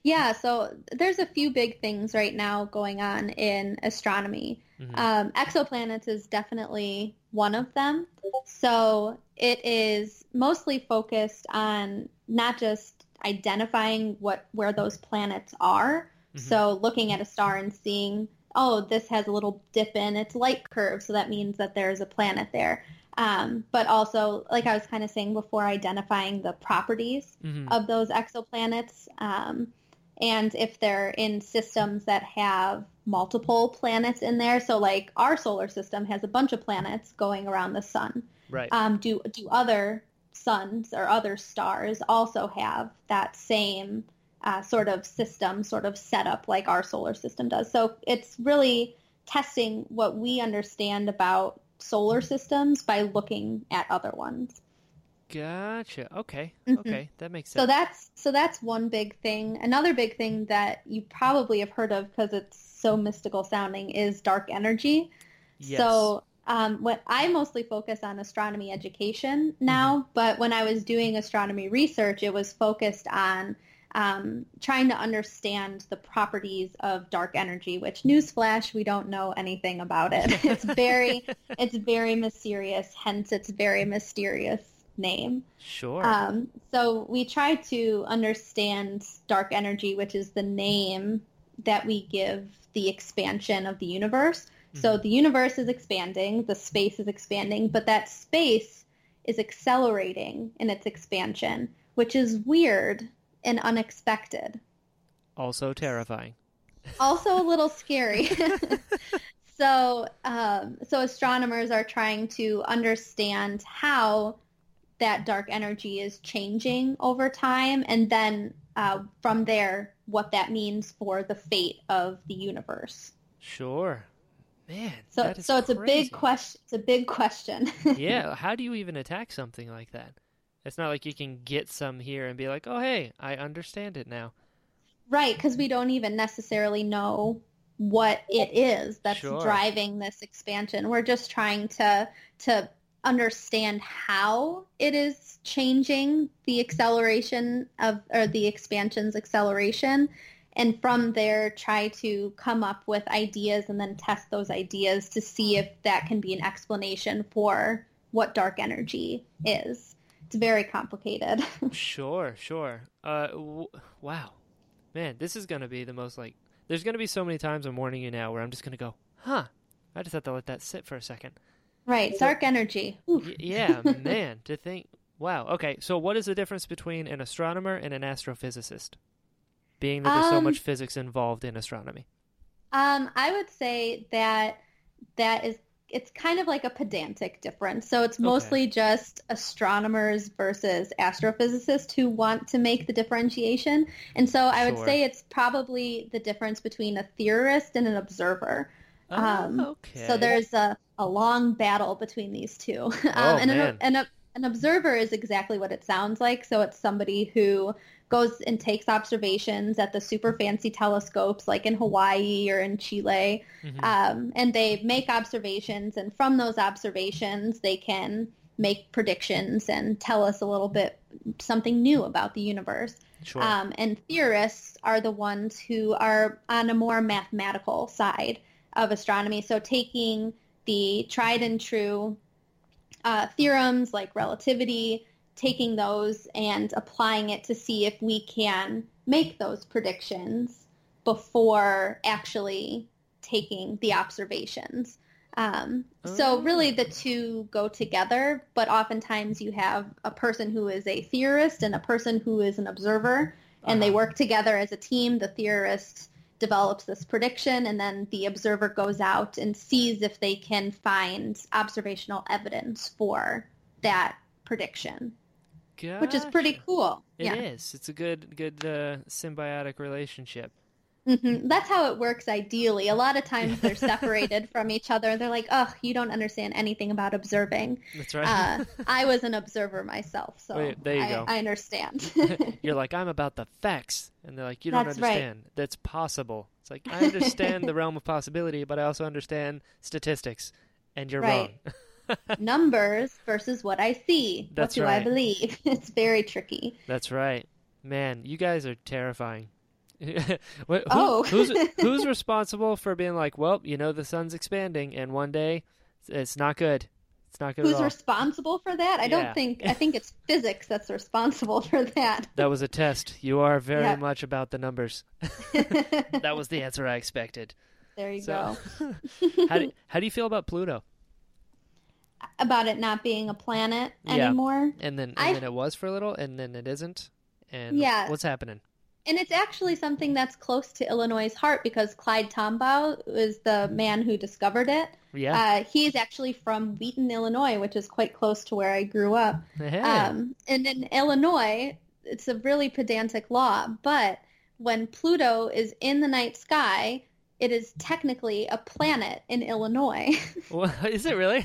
Yeah, so there's a few big things right now going on in astronomy. Mhm. Um, exoplanets is definitely one of them. So it is mostly focused on not just identifying what where those planets are. Mhm. So looking at a star and seeing, oh, this has a little dip in its light curve, so that means that there's a planet there. Um, but also, like I was kind of saying before, identifying the properties Mhm. of those exoplanets. Um, and if they're in systems that have multiple planets in there, so like our solar system has a bunch of planets going around the sun. Right. Um, do do other suns or other stars also have that same uh, sort of system, sort of setup like our solar system does. So it's really testing what we understand about solar systems by looking at other ones. Gotcha. Okay. Mhm. Okay, that makes sense. So that's so that's one big thing. Another big thing that you probably have heard of because it's so mystical sounding is dark energy. yes. So um, what I mostly focus on astronomy education now, Mm-hmm. but when I was doing astronomy research, it was focused on um, trying to understand the properties of dark energy. Which, newsflash, we don't know anything about it. It's very, it's very mysterious. Hence, its very mysterious name. sure. Um, so we try to understand dark energy, which is the name that we give the expansion of the universe. So Mhm. the universe is expanding, the space is expanding, but that space is accelerating in its expansion, which is weird and unexpected. also terrifying. Also a little scary. so, um, so astronomers are trying to understand how that dark energy is changing over time, and then uh, from there, what that means for the fate of the universe. Sure. Man, So, that is so it's a big question. It's a big question. yeah, how do you even attack something like that? It's not like you can get some here and be like, "Oh, hey, I understand it now." Right, because we don't even necessarily know what it is that's Sure. driving this expansion. We're just trying to to understand how it is changing the acceleration of or the expansion's acceleration and from there try to come up with ideas and then test those ideas to see if that can be an explanation for what dark energy is. It's very complicated. Sure, sure. Uh, w- wow, man, this is gonna be the most like. There's gonna be so many times I'm warning you now where I'm just gonna go, "Huh." I just have to let that sit for a second. Right, dark energy. Y- yeah, man, to think. Wow. Okay, so what is the difference between an astronomer and an astrophysicist? Being that there's so Um, much physics involved in astronomy. Um, I would say that that is it's kind of like a pedantic difference. So it's Okay. mostly just astronomers versus astrophysicists who want to make the differentiation. And so I would Sure. say it's probably the difference between a theorist and an observer. Um, oh, okay. So there's a, a long battle between these two. Um, Oh, and man. An, and a, an observer is exactly what it sounds like. So it's somebody who goes and takes observations at the super fancy telescopes like in Hawaii or in Chile. Mhm. Um, and they make observations, and from those observations, they can make predictions and tell us a little bit something new about the universe. sure. Um, and theorists are the ones who are on a more mathematical side of astronomy. So taking the tried and true uh, theorems like relativity, taking those and applying it to see if we can make those predictions before actually taking the observations. Um, so Oh. really the two go together, but oftentimes you have a person who is a theorist and a person who is an observer, and they Uh-huh. work together as a team. The theorist develops this prediction, and then the observer goes out and sees if they can find observational evidence for that prediction, which is pretty cool. It yeah. is. It's a good, good uh, symbiotic relationship. Hmm That's how it works ideally. A lot of times they're separated from each other. They're like, oh, you don't understand anything about observing. That's right. Uh, I was an observer myself, so Wait, there you I, go. I understand. You're like, I'm about the facts, and they're like, you don't That's right. understand. That's possible. It's like I understand the realm of possibility, but I also understand statistics, and you're Right. wrong. Numbers versus what I see. That's what do I believe? It's very tricky. That's right, man. You guys are terrifying. What- who- Oh. who's who's responsible for being like, well, you know, the sun's expanding, and one day it's not good. It's not good Who's at all. responsible for that? I Yeah. don't think. I think it's physics that's responsible for that. That was a test. You are very Yeah. much about the numbers. that was the answer I expected. there you So, go. how do how do you feel about Pluto? About it not being a planet Yeah. anymore. And then and I- then it was for a little, and then it isn't. And Yeah. what's happening? And it's actually something that's close to Illinois' heart because Clyde Tombaugh is the man who discovered it. Yeah. Uh, he's actually from Wheaton, Illinois, which is quite close to where I grew up. hey. Um, and in Illinois, it's a really pedantic law, but when Pluto is in the night sky, it is technically a planet in Illinois. Is it really?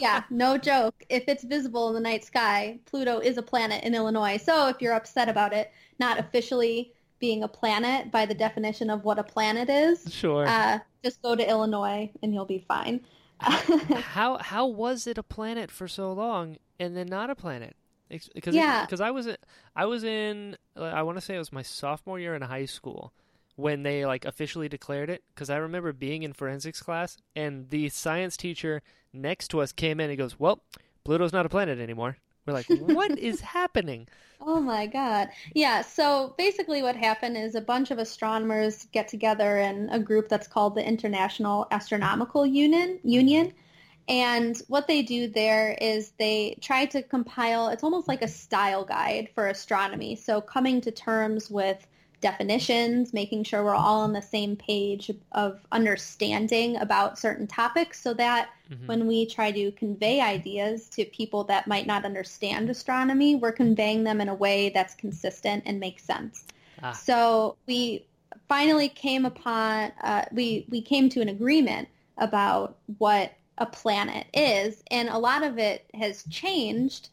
Yeah, no joke. If it's visible in the night sky, Pluto is a planet in Illinois. So if you're upset about it not officially being a planet by the definition of what a planet is, Sure. uh, just go to Illinois and you'll be fine. how how was it a planet for so long and then not a planet? Because Yeah. because I was in- I was in I want to say it was my sophomore year in high school when they like officially declared it because I remember being in forensics class and the science teacher next to us came in and goes, "Well, Pluto's not a planet anymore." We're like, "What is happening?" Oh my God. Yeah, so basically what happened is a bunch of astronomers get together in a group that's called the International Astronomical Union, mm-hmm. Union. And what they do there is they try to compile, it's almost like a style guide for astronomy. So coming to terms with definitions, making sure we're all on the same page of understanding about certain topics so that Mhm. when we try to convey ideas to people that might not understand astronomy, we're conveying them in a way that's consistent and makes sense. Ah. So we finally came upon, uh, we, we came to an agreement about what a planet is, and a lot of it has changed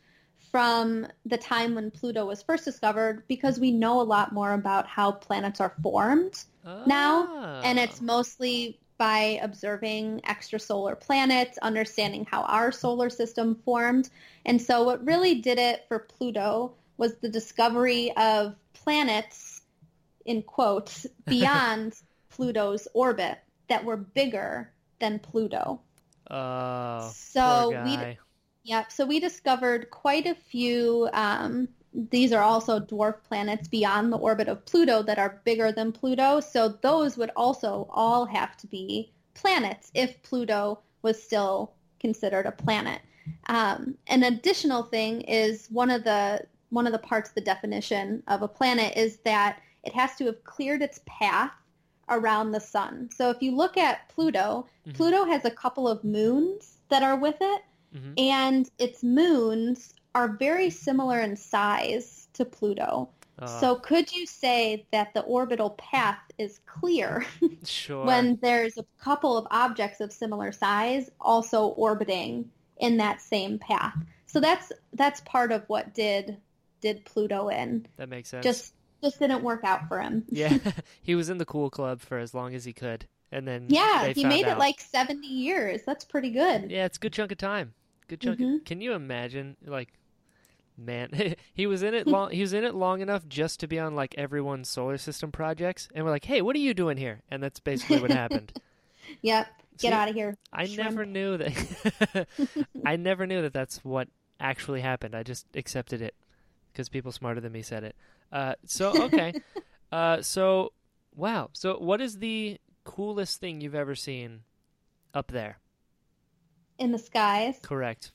from the time when Pluto was first discovered because we know a lot more about how planets are formed now, and it's mostly by observing extrasolar planets, understanding how our solar system formed. And so what really did it for Pluto was the discovery of planets, in quotes, beyond Pluto's orbit that were bigger than Pluto. Oh, So we-. Yep. So we discovered quite a few. Um, these are also dwarf planets beyond the orbit of Pluto that are bigger than Pluto. So those would also all have to be planets if Pluto was still considered a planet. Um, an additional thing is one of the one of the parts of the definition of a planet is that it has to have cleared its path around the sun. So if you look at Pluto, Mhm. Pluto has a couple of moons that are with it Mhm. and its moons are very similar in size to Pluto. Oh, So could you say that the orbital path is clear sure. when there's a couple of objects of similar size also orbiting in that same path? So that's that's part of what did did Pluto in. that makes sense. Just just didn't work out for him. yeah, he was in the cool club for as long as he could, and then Yeah, he made out. it like 70 years. That's pretty good. Yeah, it's a good chunk of time. Good chunk. Of, Mhm. can you imagine? Like, man, he was in it long. he was in it long enough just to be on like everyone's solar system projects, and we're like, "Hey, what are you doing here?" And that's basically what happened. Yep. Get See, out of here. I shrimp. never knew that. I never knew that that's what actually happened. I just accepted it because people smarter than me said it. Uh, so okay, uh, so wow. So what is the coolest thing you've ever seen up there? In the skies. Correct.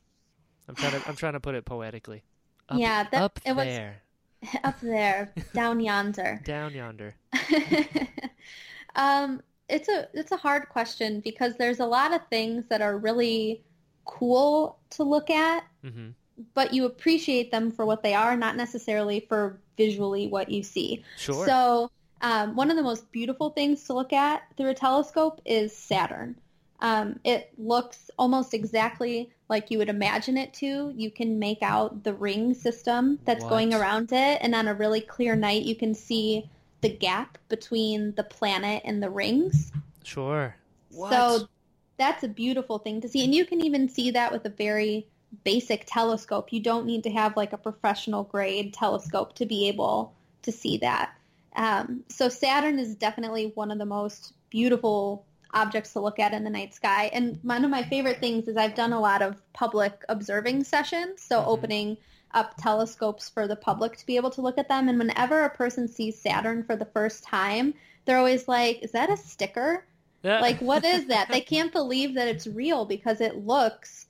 I'm trying to. I'm trying to put it poetically. Up, Yeah, that- up it was- there, Up there, down yonder. down yonder. um, it's a it's a hard question because there's a lot of things that are really cool to look at, hmm but you appreciate them for what they are, not necessarily for visually what you see. Sure. So um, one of the most beautiful things to look at through a telescope is Saturn. Um, it looks almost exactly like you would imagine it to. You can make out the ring system that's going around it, and on a really clear night, you can see the gap between the planet and the rings. sure. What? So that's a beautiful thing to see. And you can even see that with a very basic telescope. You don't need to have like a professional grade telescope to be able to see that. Um, so Saturn is definitely one of the most beautiful objects to look at in the night sky. And one of my favorite things is I've done a lot of public observing sessions, so Mhm. opening up telescopes for the public to be able to look at them. And whenever a person sees Saturn for the first time, they're always like, is that a sticker? Yeah. like what is that they can't believe that it's real because it looks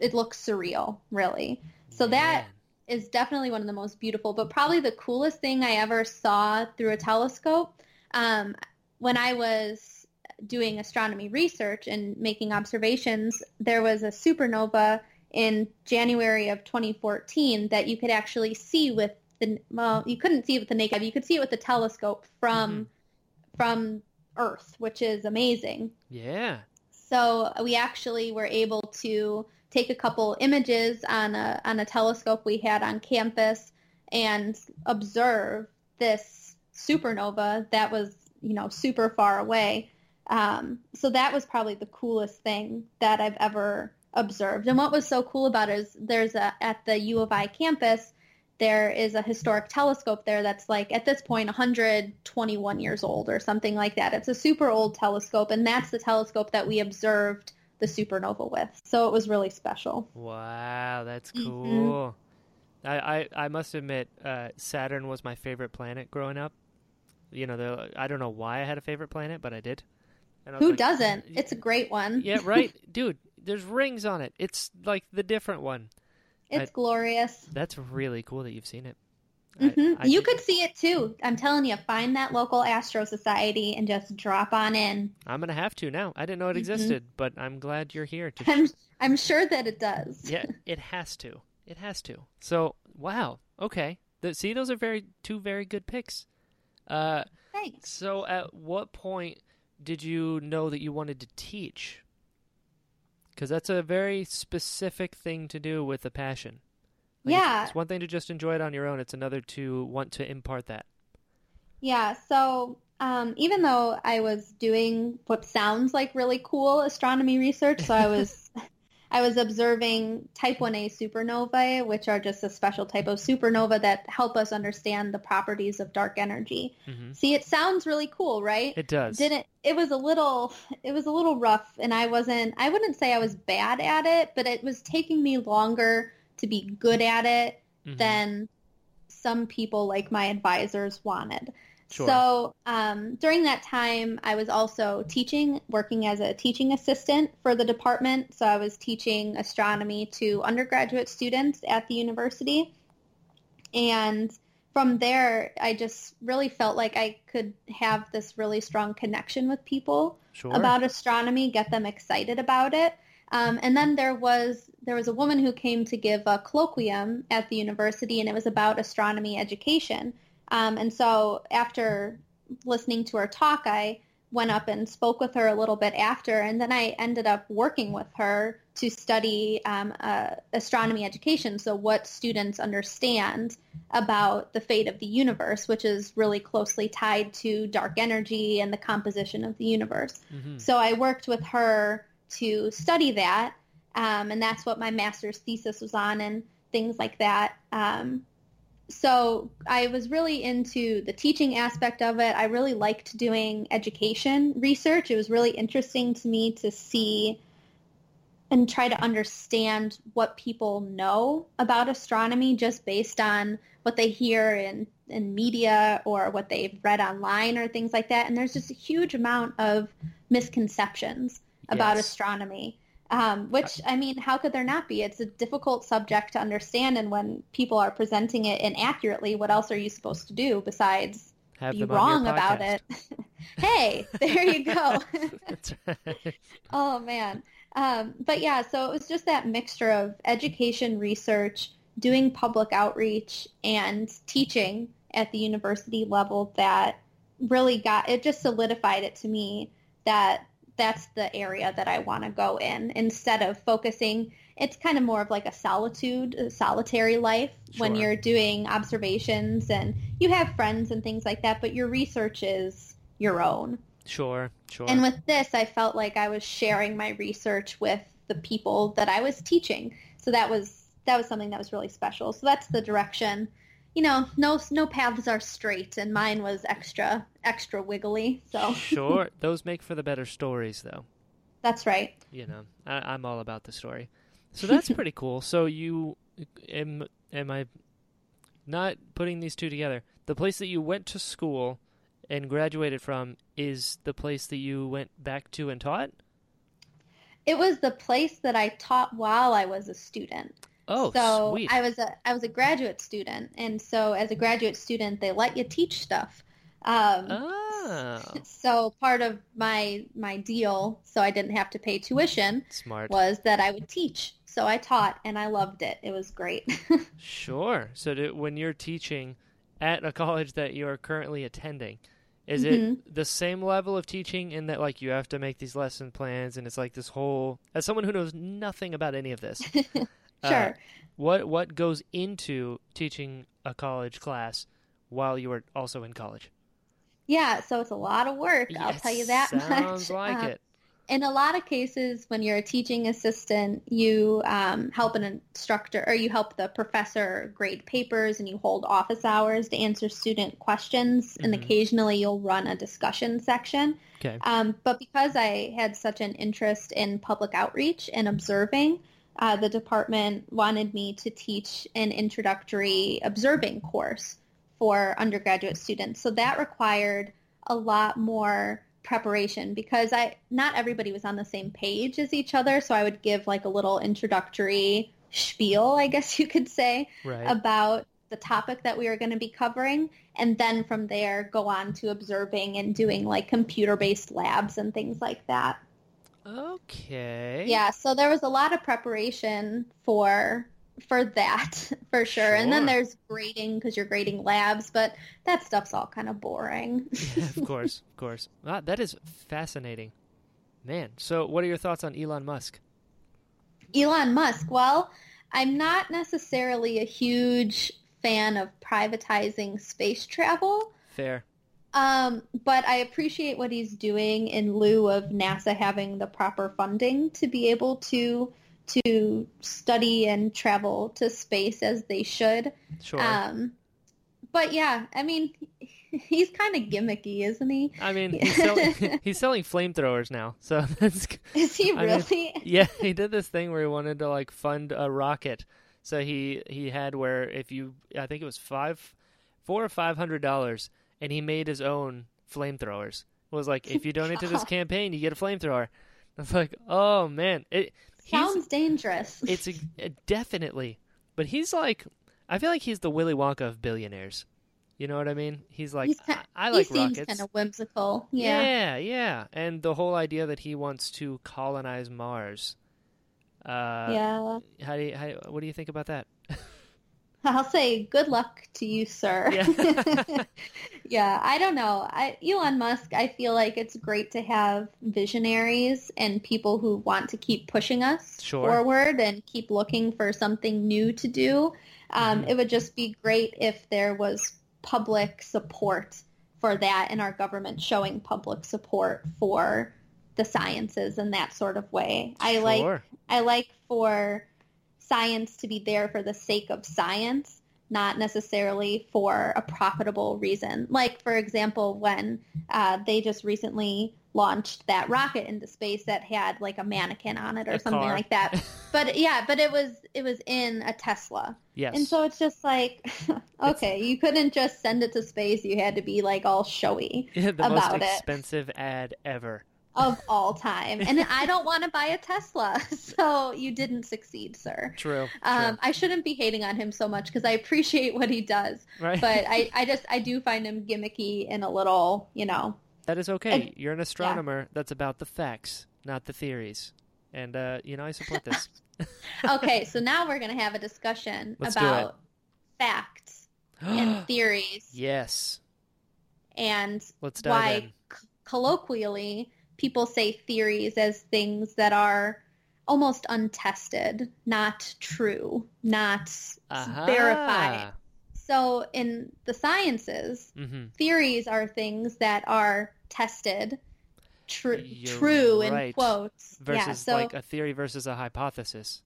it looks surreal really so that is definitely one of the most beautiful but probably the coolest thing i ever saw through a telescope um, when i was doing astronomy research and making observations there was a supernova in january of 2014 that you could actually see with the well, you couldn't see it with the naked eye. You could see it with the telescope from mm-hmm. from Earth, which is amazing. Yeah. So we actually were able to take a couple images on a on a telescope we had on campus and observe this supernova that was you know super far away. Um, so that was probably the coolest thing that I've ever observed. And what was so cool about it is there's a at the U of I campus there is a historic telescope there that's like at this point 121 years old or something like that. It's a super old telescope and that's the telescope that we observed the supernova with. So it was really special. Wow, that's Mhm. cool. I, I, I must admit, uh, Saturn was my favorite planet growing up. You know, the, I don't know why I had a favorite planet, but I did. Who like, doesn't? It's a great one. yeah, right, dude. There's rings on it. It's like the different one. It's I- glorious. That's really cool that you've seen it. I- hmm I you could see it too. I'm telling you, find that local Astro Society and just drop on in. I'm gonna have to now. I didn't know it Mhm. existed, but I'm glad you're here to. I'm I'm sure that it does. yeah, it has to. It has to. So wow. Okay. The, see, those are very two very good picks. Uh, Thanks. so at what point did you know that you wanted to teach? Because that's a very specific thing to do with a passion. Like, it's- Yeah. It's one thing to just enjoy it on your own. It's another to want to impart that. Yeah, so um, even though I was doing what sounds like really cool astronomy research, so I was I was observing type 1a supernovae, which are just a special type of supernova that help us understand the properties of dark energy. hmm See, it sounds really cool, right? It does. didn't it was a little it was a little rough and I wasn't I wouldn't say I was bad at it, but it was taking me longer to be good at it Mhm. than some people like my advisors wanted. Sure. So um, during that time, I was also teaching, working as a teaching assistant for the department. So I was teaching astronomy to undergraduate students at the university. And from there, I just really felt like I could have this really strong connection with people Sure. about astronomy, get them excited about it. Um, and then there was there was a woman who came to give a colloquium at the university, and it was about astronomy education. Um, and so after listening to her talk, I went up and spoke with her a little bit after, and then I ended up working with her to study um, uh, astronomy education. So what students understand about the fate of the universe, which is really closely tied to dark energy and the composition of the universe. Mhm. So I worked with her to study that, um, and that's what my master's thesis was on and things like that. Um, so I was really into the teaching aspect of it. I really liked doing education research. It was really interesting to me to see and try to understand what people know about astronomy just based on what they hear in, in media or what they've read online or things like that. And there's just a huge amount of misconceptions about Yes. astronomy. Um, which I mean, how could there not be? It's a difficult subject to understand, and when people are presenting it inaccurately, what else are you supposed to do besides Have be them on your wrong about it? hey, there you go. Right. oh man. Um, but yeah, so it was just that mixture of education, research, doing public outreach, and teaching at the university level that really got it. Just solidified it to me that that's the area that I want to go in instead of focusing. It's kind of more of like a solitude, a solitary life when you're doing observations and you have friends and things like that, but your research is your own. Sure, sure. And with this, I felt like I was sharing my research with the people that I was teaching. So that was that was something that was really special. So that's the direction. You know, no no paths are straight, and mine was extra extra wiggly. So sure, those make for the better stories, though. that's right. You know, I, I'm all about the story. So that's pretty cool. So you am am I not putting these two together? The place that you went to school and graduated from is the place that you went back to and taught. It was the place that I taught while I was a student. Oh, so sweet. I was a I was a graduate student, and so as a graduate student, they let you teach stuff. Um, Oh, So part of my my deal, so I didn't have to pay tuition, smart. was that I would teach. So I taught, and I loved it. It was great. Sure. So do, when you're teaching at a college that you are currently attending, is Mm-hmm. it the same level of teaching in that like you have to make these lesson plans and it's like this whole as someone who knows nothing about any of this, uh, sure. what what goes into teaching a college class while you are also in college? Yeah, so it's a lot of work. I'll tell you that Sounds much. like Uh, it. in a lot of cases, when you're a teaching assistant, you um, help an instructor or you help the professor grade papers and you hold office hours to answer student questions. And Mhm. occasionally you'll run a discussion section. Okay. Um, but because I had such an interest in public outreach and observing, uh, the department wanted me to teach an introductory observing course for undergraduate students. So that required a lot more preparation because I not everybody was on the same page as each other. So I would give like a little introductory spiel, I guess you could say, Right. about the topic that we were going to be covering and then from there go on to observing and doing like computer-based labs and things like that. Okay. Yeah, so there was a lot of preparation for for that for sure. And then there's grading because you're grading labs, but that stuff's all kind of boring. Yeah, of course, of course. Ah, that is fascinating. Man, so what are your thoughts on Elon Musk? Elon Musk, well, I'm not necessarily a huge fan of privatizing space travel. Fair. Um, but I appreciate what he's doing in lieu of NASA having the proper funding to be able to to study and travel to space as they should. Sure. Um, but yeah, I mean, he's kind of gimmicky, isn't he? I mean, he's selling, he's selling flamethrowers now. So that's Is he I mean, really? yeah. He did this thing where he wanted to like fund a rocket. So he he had where if you I think it was five, four or five hundred dollars, and he made his own flamethrowers. It was like if you donate to this campaign, you get a flamethrower. I was like, oh man, it Sounds dangerous. it's a, a- definitely, but he's like I feel like he's the Willy Wonka of billionaires. You know what I mean? He's like He's ki- I, I like he rockets. kind of whimsical. Yeah. Yeah, yeah, and the whole idea that he wants to colonize Mars. Uh, yeah. How do you, how, what do you think about that? I'll say good luck to you, sir. Yeah. yeah, I don't know. I, Elon Musk, I feel like it's great to have visionaries and people who want to keep pushing us Sure. forward and keep looking for something new to do. Um, Mhm. It would just be great if there was public support for that in our government showing public support for the sciences in that sort of way. I like I like for science to be there for the sake of science, not necessarily for a profitable reason. Like, for example, when uh, they just recently launched that rocket into space that had like a mannequin on it or A something car. like that. But yeah, but it was it was in a Tesla, yes. and so it's just like, okay, you couldn't just send it to space. You had to be like all showy the most about it. expensive ad ever. Of all time, and I don't want to buy a Tesla, so you didn't succeed, sir. True. Um, I shouldn't be hating on him so much because I appreciate what he does. Right. but I, I just I do find him gimmicky and a little, you know. that is okay. and- You're an astronomer. That's about the facts, not the theories. And uh, you know, I support this. Okay, so now we're gonna have a discussion Let's about facts and theories yes. and Let's dive why in. colloquially people say theories as things that are almost untested, not true, not Aha. verified. So in the sciences, Mm-hmm. theories are things that are tested, tr- true in quotes. Versus yeah, so like a theory versus a hypothesis.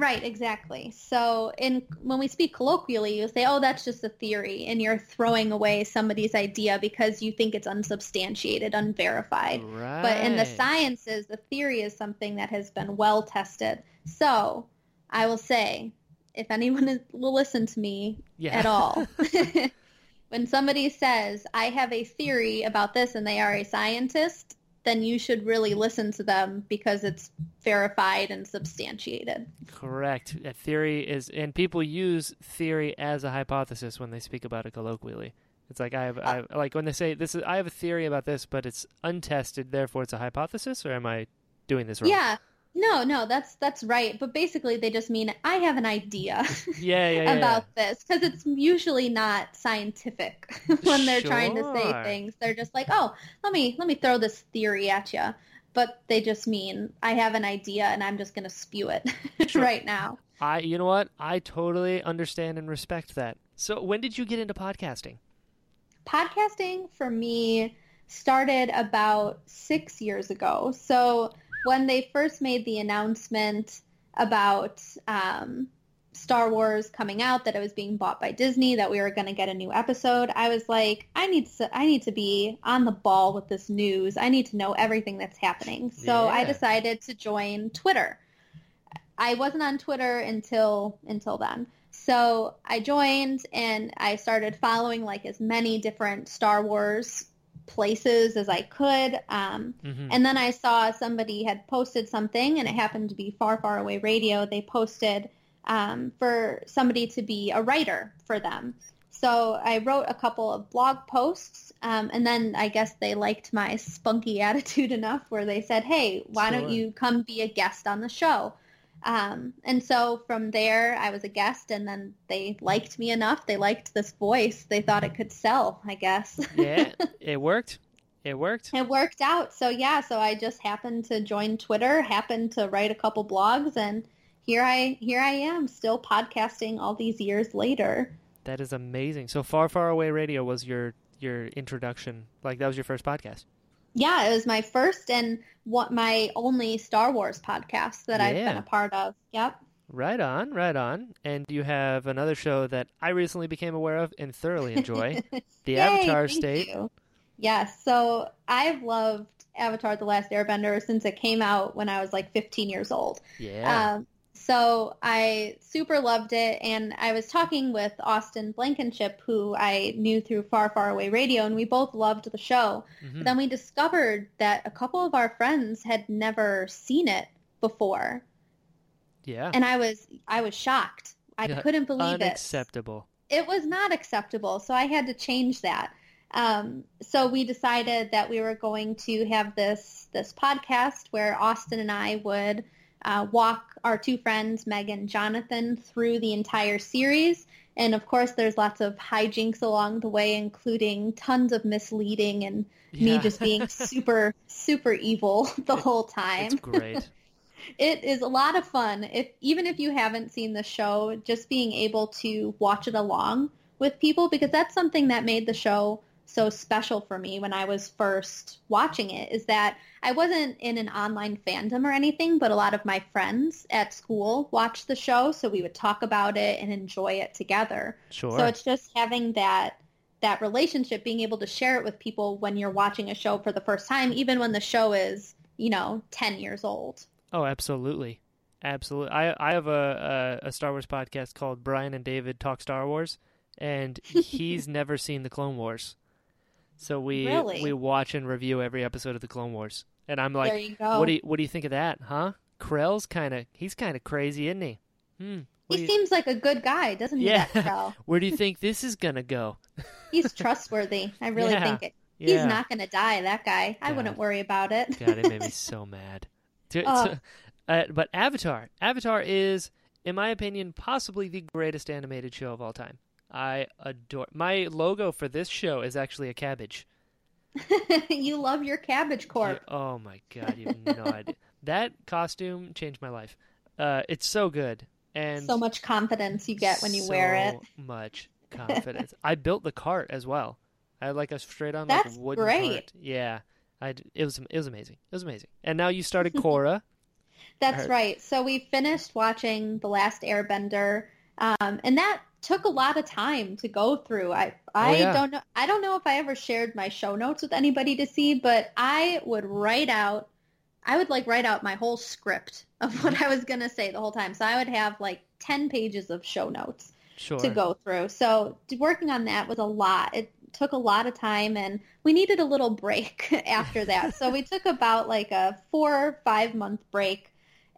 Right, exactly. So in when we speak colloquially, you say, "Oh, that's just a theory," and you're throwing away somebody's idea because you think it's unsubstantiated, unverified. Right. But in the sciences, the theory is something that has been well tested. So I will say, if anyone is, will listen to me yeah. at all, when somebody says, I have a theory about this and they are a scientist, then you should really listen to them because it's verified and substantiated. Correct. A theory is, and people use theory as a hypothesis when they speak about it colloquially. It's like I have, I have like when they say this is I have a theory about this, but it's untested, therefore it's a hypothesis, or am I doing this wrong? Yeah. No, no, that's that's right. But basically, they just mean I have an idea yeah, yeah, yeah. about this because it's usually not scientific when they're trying to say things. They're just like, oh, let me let me throw this theory at you. But they just mean I have an idea and I'm just gonna spew it Sure. right now. I, you know what? I totally understand and respect that. So when did you get into podcasting? podcasting for me started about six years ago. So when they first made the announcement about um, Star Wars coming out, that it was being bought by Disney, that we were going to get a new episode, I was like, I need to, I need to be on the ball with this news. I need to know everything that's happening. So I decided to join Twitter. I wasn't on Twitter until until then. So I joined and I started following like as many different Star Wars places as I could. Um, Mm-hmm. and then I saw somebody had posted something, and it happened to be Far Far Away Radio. They posted um, for somebody to be a writer for them. So I wrote a couple of blog posts, um, and then I guess they liked my spunky attitude enough where they said, "Hey, why Sure. don't you come be a guest on the show?" Um, and so from there, I was a guest, and then they liked me enough. They liked this voice. They thought it could sell, I guess. yeah, it worked. It worked. It worked out. So yeah, so I just happened to join Twitter, happened to write a couple blogs and here I here I am still podcasting all these years later. That is amazing. So far, far away radio was your your introduction. Like that was your first podcast. Yeah, it was my first and what my only Star Wars podcast that I've been a part of. Yep. Right on, right on. And you have another show that I recently became aware of and thoroughly enjoy, The Yay, Avatar State. you. Yes, so I've loved Avatar The Last Airbender since it came out when I was like 15 years old. Yeah. Um, so I super loved it, and I was talking with Austin Blankenship, who I knew through Far Far Away Radio, and we both loved the show. Mhm. But then we discovered that a couple of our friends had never seen it before, yeah. and I was I was shocked. I Yeah, couldn't believe it Unacceptable. it was not acceptable, so I had to change that. Um, so we decided that we were going to have this this podcast where Austin and I would uh, walk our two friends, Meg and Jonathan, through the entire series. And of course, there's lots of hijinks along the way, including tons of misleading and me just being super, super evil the whole time It's great. it is a lot of fun. If even if you haven't seen the show, just being able to watch it along with people because that's something that made the show so special for me when I was first watching it is that I wasn't in an online fandom or anything, but a lot of my friends at school watched the show, so we would talk about it and enjoy it together. Sure. So it's just having that that relationship, being able to share it with people when you're watching a show for the first time, even when the show is, you know, 10 years old. Oh, absolutely, absolutely. I I have a, a a Star Wars podcast called Brian and David Talk Star Wars, and he's never seen the Clone Wars, so we Really? we watch and review every episode of the Clone Wars, and I'm like, what do you what do you think of that, huh? Krell's kind of he's kind of crazy, isn't he? Hmm. what He you- seems like a good guy, doesn't he? Yeah. Where do you think this is gonna go? He's trustworthy. I really Yeah. think it. Yeah. He's not going to die. That guy. I wouldn't worry about it. God, it made me so mad. To- Oh. to- uh, but Avatar, Avatar is, in my opinion, possibly the greatest animated show of all time. I adore. My logo for this show is actually a cabbage. you love your cabbage corp. Oh my god, you have no idea. That costume changed my life. Uh, it's so good and so much confidence you get when you wear it. so much confidence. I built the cart as well. I had like a straight on That's like wooden great. cart. Yeah, I it was it was amazing. It was amazing. And now you started Korra. That's right. So we finished watching The Last Airbender, um, and that took a lot of time to go through. I I Oh, yeah. don't know. I don't know if I ever shared my show notes with anybody to see, but I would write out. I would like write out my whole script of Mm-hmm. what I was gonna say the whole time. So I would have like ten pages of show notes. Sure. to go through. So working on that was a lot. It took a lot of time and we needed a little break after that. so we took about like a four or five month break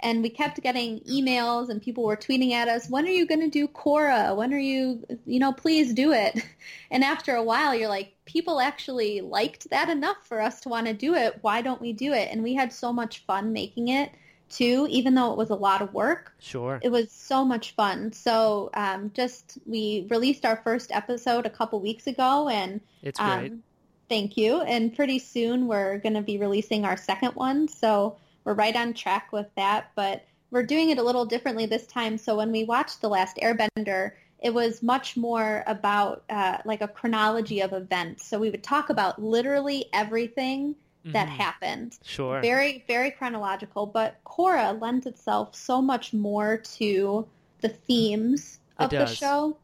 and we kept getting emails and people were tweeting at us, when are you going to do Korra? When are you, you know, please do it. And after a while, you're like, people actually liked that enough for us to want to do it. Why don't we do it? And we had so much fun making it too, even though it was a lot of work. Sure. It was so much fun. So um, just we released our first episode a couple weeks ago, and It's great. um, thank you. And pretty soon we're going to be releasing our second one. So we're right on track with that. But we're doing it a little differently this time. So when we watched The Last Airbender, it was much more about uh, like a chronology of events. So we would talk about literally everything that Mhm. happened Sure. very very chronological but Korra lends itself so much more to the themes of the show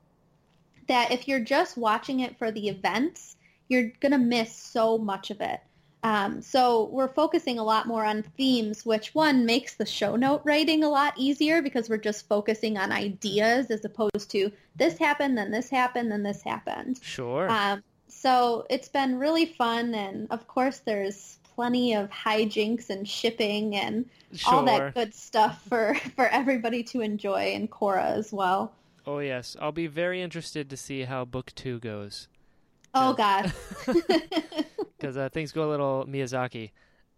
that if you're just watching it for the events you're gonna miss so much of it um, so we're focusing a lot more on themes which one makes the show note writing a lot easier because we're just focusing on ideas as opposed to this happened then this happened then this happened Sure. um, so it's been really fun, and of course, there's plenty of hijinks and shipping and sure. all that good stuff for for everybody to enjoy and Korra as well. Oh yes, I'll be very interested to see how book two goes Oh God, because uh, things go a little Miyazaki.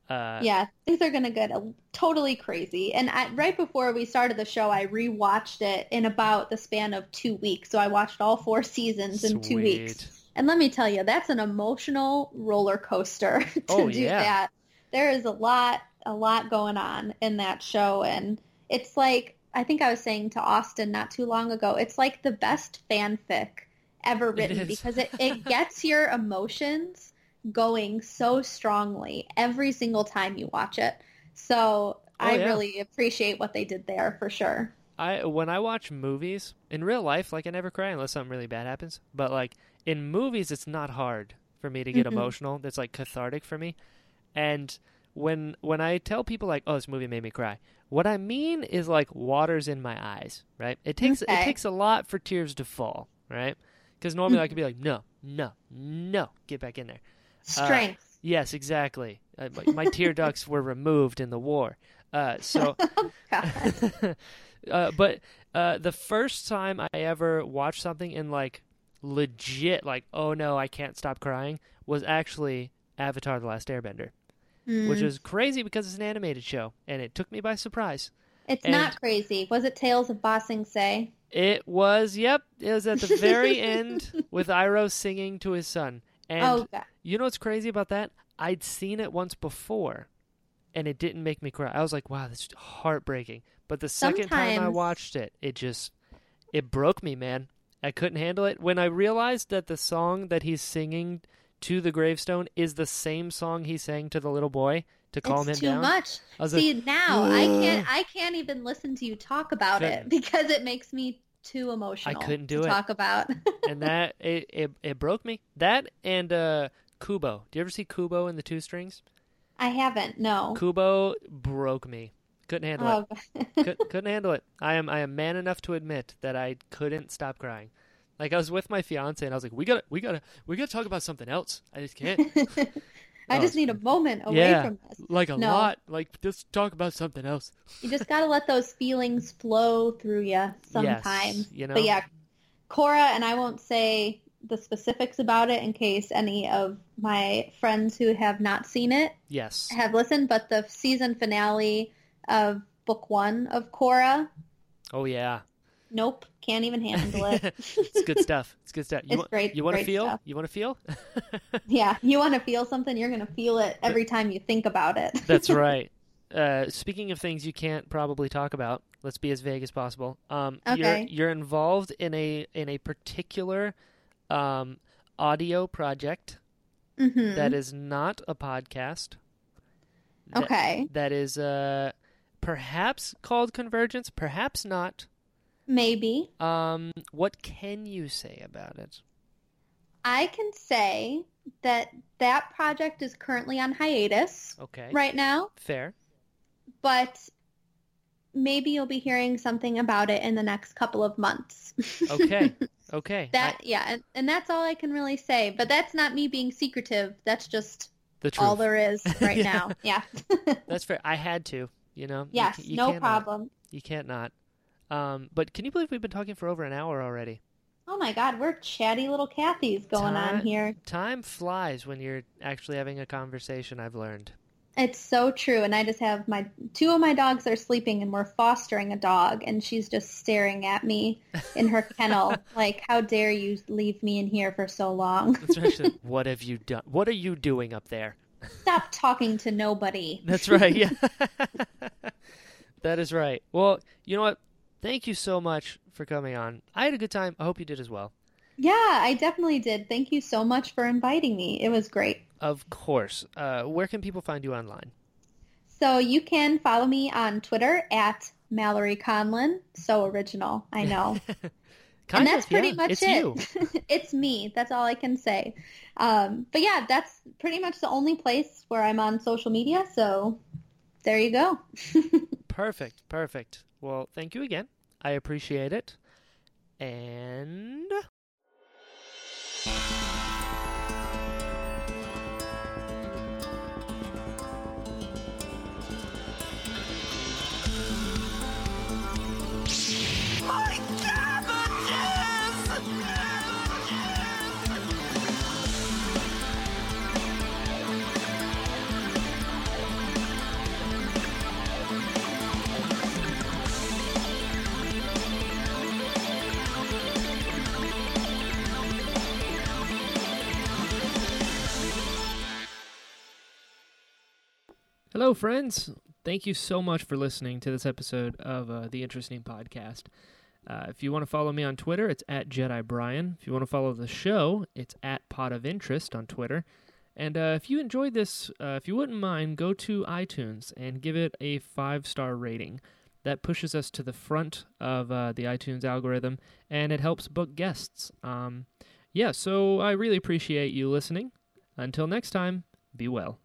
Uh, yeah, things are gonna get a, totally crazy. And I, right before we started the show, I rewatched it in about the span of two weeks. So I watched all four seasons in two weeks. And let me tell you, that's an emotional roller coaster to Oh, do yeah. that. There is a lot, a lot going on in that show, and it's like I think I was saying to Austin not too long ago. It's like the best fanfic ever written is. because it, it gets your emotions going so strongly every single time you watch it. So I Oh, yeah. really appreciate what they did there for sure. I when I watch movies in real life, like I never cry unless something really bad happens. But like in movies, it's not hard for me to get Mhm. emotional. That's like cathartic for me. And when when I tell people like, "Oh, this movie made me cry," what I mean is like waters in my eyes. Right? It takes it takes a lot for tears to fall. Right? Because normally Mm. I could be like, "No, no, no, get back in there." Strength. Yes, exactly. Uh, my, my tear ducts were removed in the war. Uh, so God. uh, but uh, the first time I ever watched something and like legit, like, oh no, I can't stop crying, was actually Avatar: The Last Airbender, which Mm. is crazy because it's an animated show and it took me by surprise. It's and- not crazy. Was it Tales of Ba Sing Se? It was, yep, it was at the very end with Iroh singing to his son. And oh, God. you know what's crazy about that? I'd seen it once before, and it didn't make me cry. I was like, "Wow, this is heartbreaking." But the second time I watched it, it just it broke me, man. I couldn't handle it when I realized that the song that he's singing to the gravestone is the same song he sang to the little boy to calm it's him too down. much. See, like, now I can't. I can't even listen to you talk about Couldn't. it because it makes me too emotional. I couldn't do to it. Talk about. and that it, it it broke me. That and uh Kubo. Do you ever see Kubo and the Two Strings? I haven't. No. Kubo broke me. Couldn't handle it. Oh, Could, couldn't handle it. I am I am man enough to admit that I couldn't stop crying. Like I was with my fiance and I was like, we gotta we gotta we gotta talk about something else. I just can't. I Oh, just need a moment away yeah. from this. Like a No. lot. Like just talk about something else. You just gotta let those feelings flow through you sometimes. you know? But yeah, Korra, and I won't say the specifics about it in case any of my friends who have not seen it Yes. have listened, but the season finale of book one of Korra, Oh yeah. Nope, can't even handle it. it's good stuff. It's good stuff. You It's want, great- You want to feel? stuff. You want to feel? yeah, you want to feel something, you're going to feel it every time you think about it. That's right. Uh, speaking of things you can't probably talk about, let's be as vague as possible. Um, Okay. You're, you're involved in a in a particular um, audio project hmm that is not a podcast. That- okay, that is uh, perhaps called Convergence, perhaps not. Maybe. Um, what can you say about it? I can say that that project is currently on hiatus Okay. right now, Fair. but maybe you'll be hearing something about it in the next couple of months. Okay. Okay. that yeah, and, and that's all I can really say. But that's not me being secretive. That's just the truth. all there is right Yeah. now. Yeah. That's fair. I had to You know. You Yes, ca- you no problem. You can't not. Um, but can you believe we've been talking for over an hour already? Oh my God, we're chatty little Cathy's going Time- on here. Time flies when you're actually having a conversation. I've learned. It's so true. And I just have my two of my dogs are sleeping and we're fostering a dog and she's just staring at me in her kennel like, how dare you leave me in here for so long? That's right. She's like, what have you done? What are you doing up there? Stop talking to nobody. That's right. Yeah. that is right. Well, you know what? Thank you so much for coming on. I had a good time. I hope you did as well. Yeah, I definitely did. Thank you so much for inviting me. It was great. Of course. Uh, where can people find you online? So you can follow me on Twitter at Mallory Conlon. So original, I know. Kind and that's of, pretty yeah. much it's it. you. it's me. That's all I can say. Um, but yeah, that's pretty much the only place where I'm on social media. So there you go. Perfect. Perfect. Well, thank you again. I appreciate it. And Hello, friends. Thank you so much for listening to this episode of uh, the Interesting Podcast. Uh, if you want to follow me on Twitter, it's at Jedi Brian. If you want to follow the show, it's at Pot of Interest on Twitter. And uh, if you enjoyed this, uh, if you wouldn't mind, go to iTunes and give it a five star rating. That pushes us to the front of uh, the iTunes algorithm, and it helps book guests. Um, yeah, so I really appreciate you listening. Until next time, be well.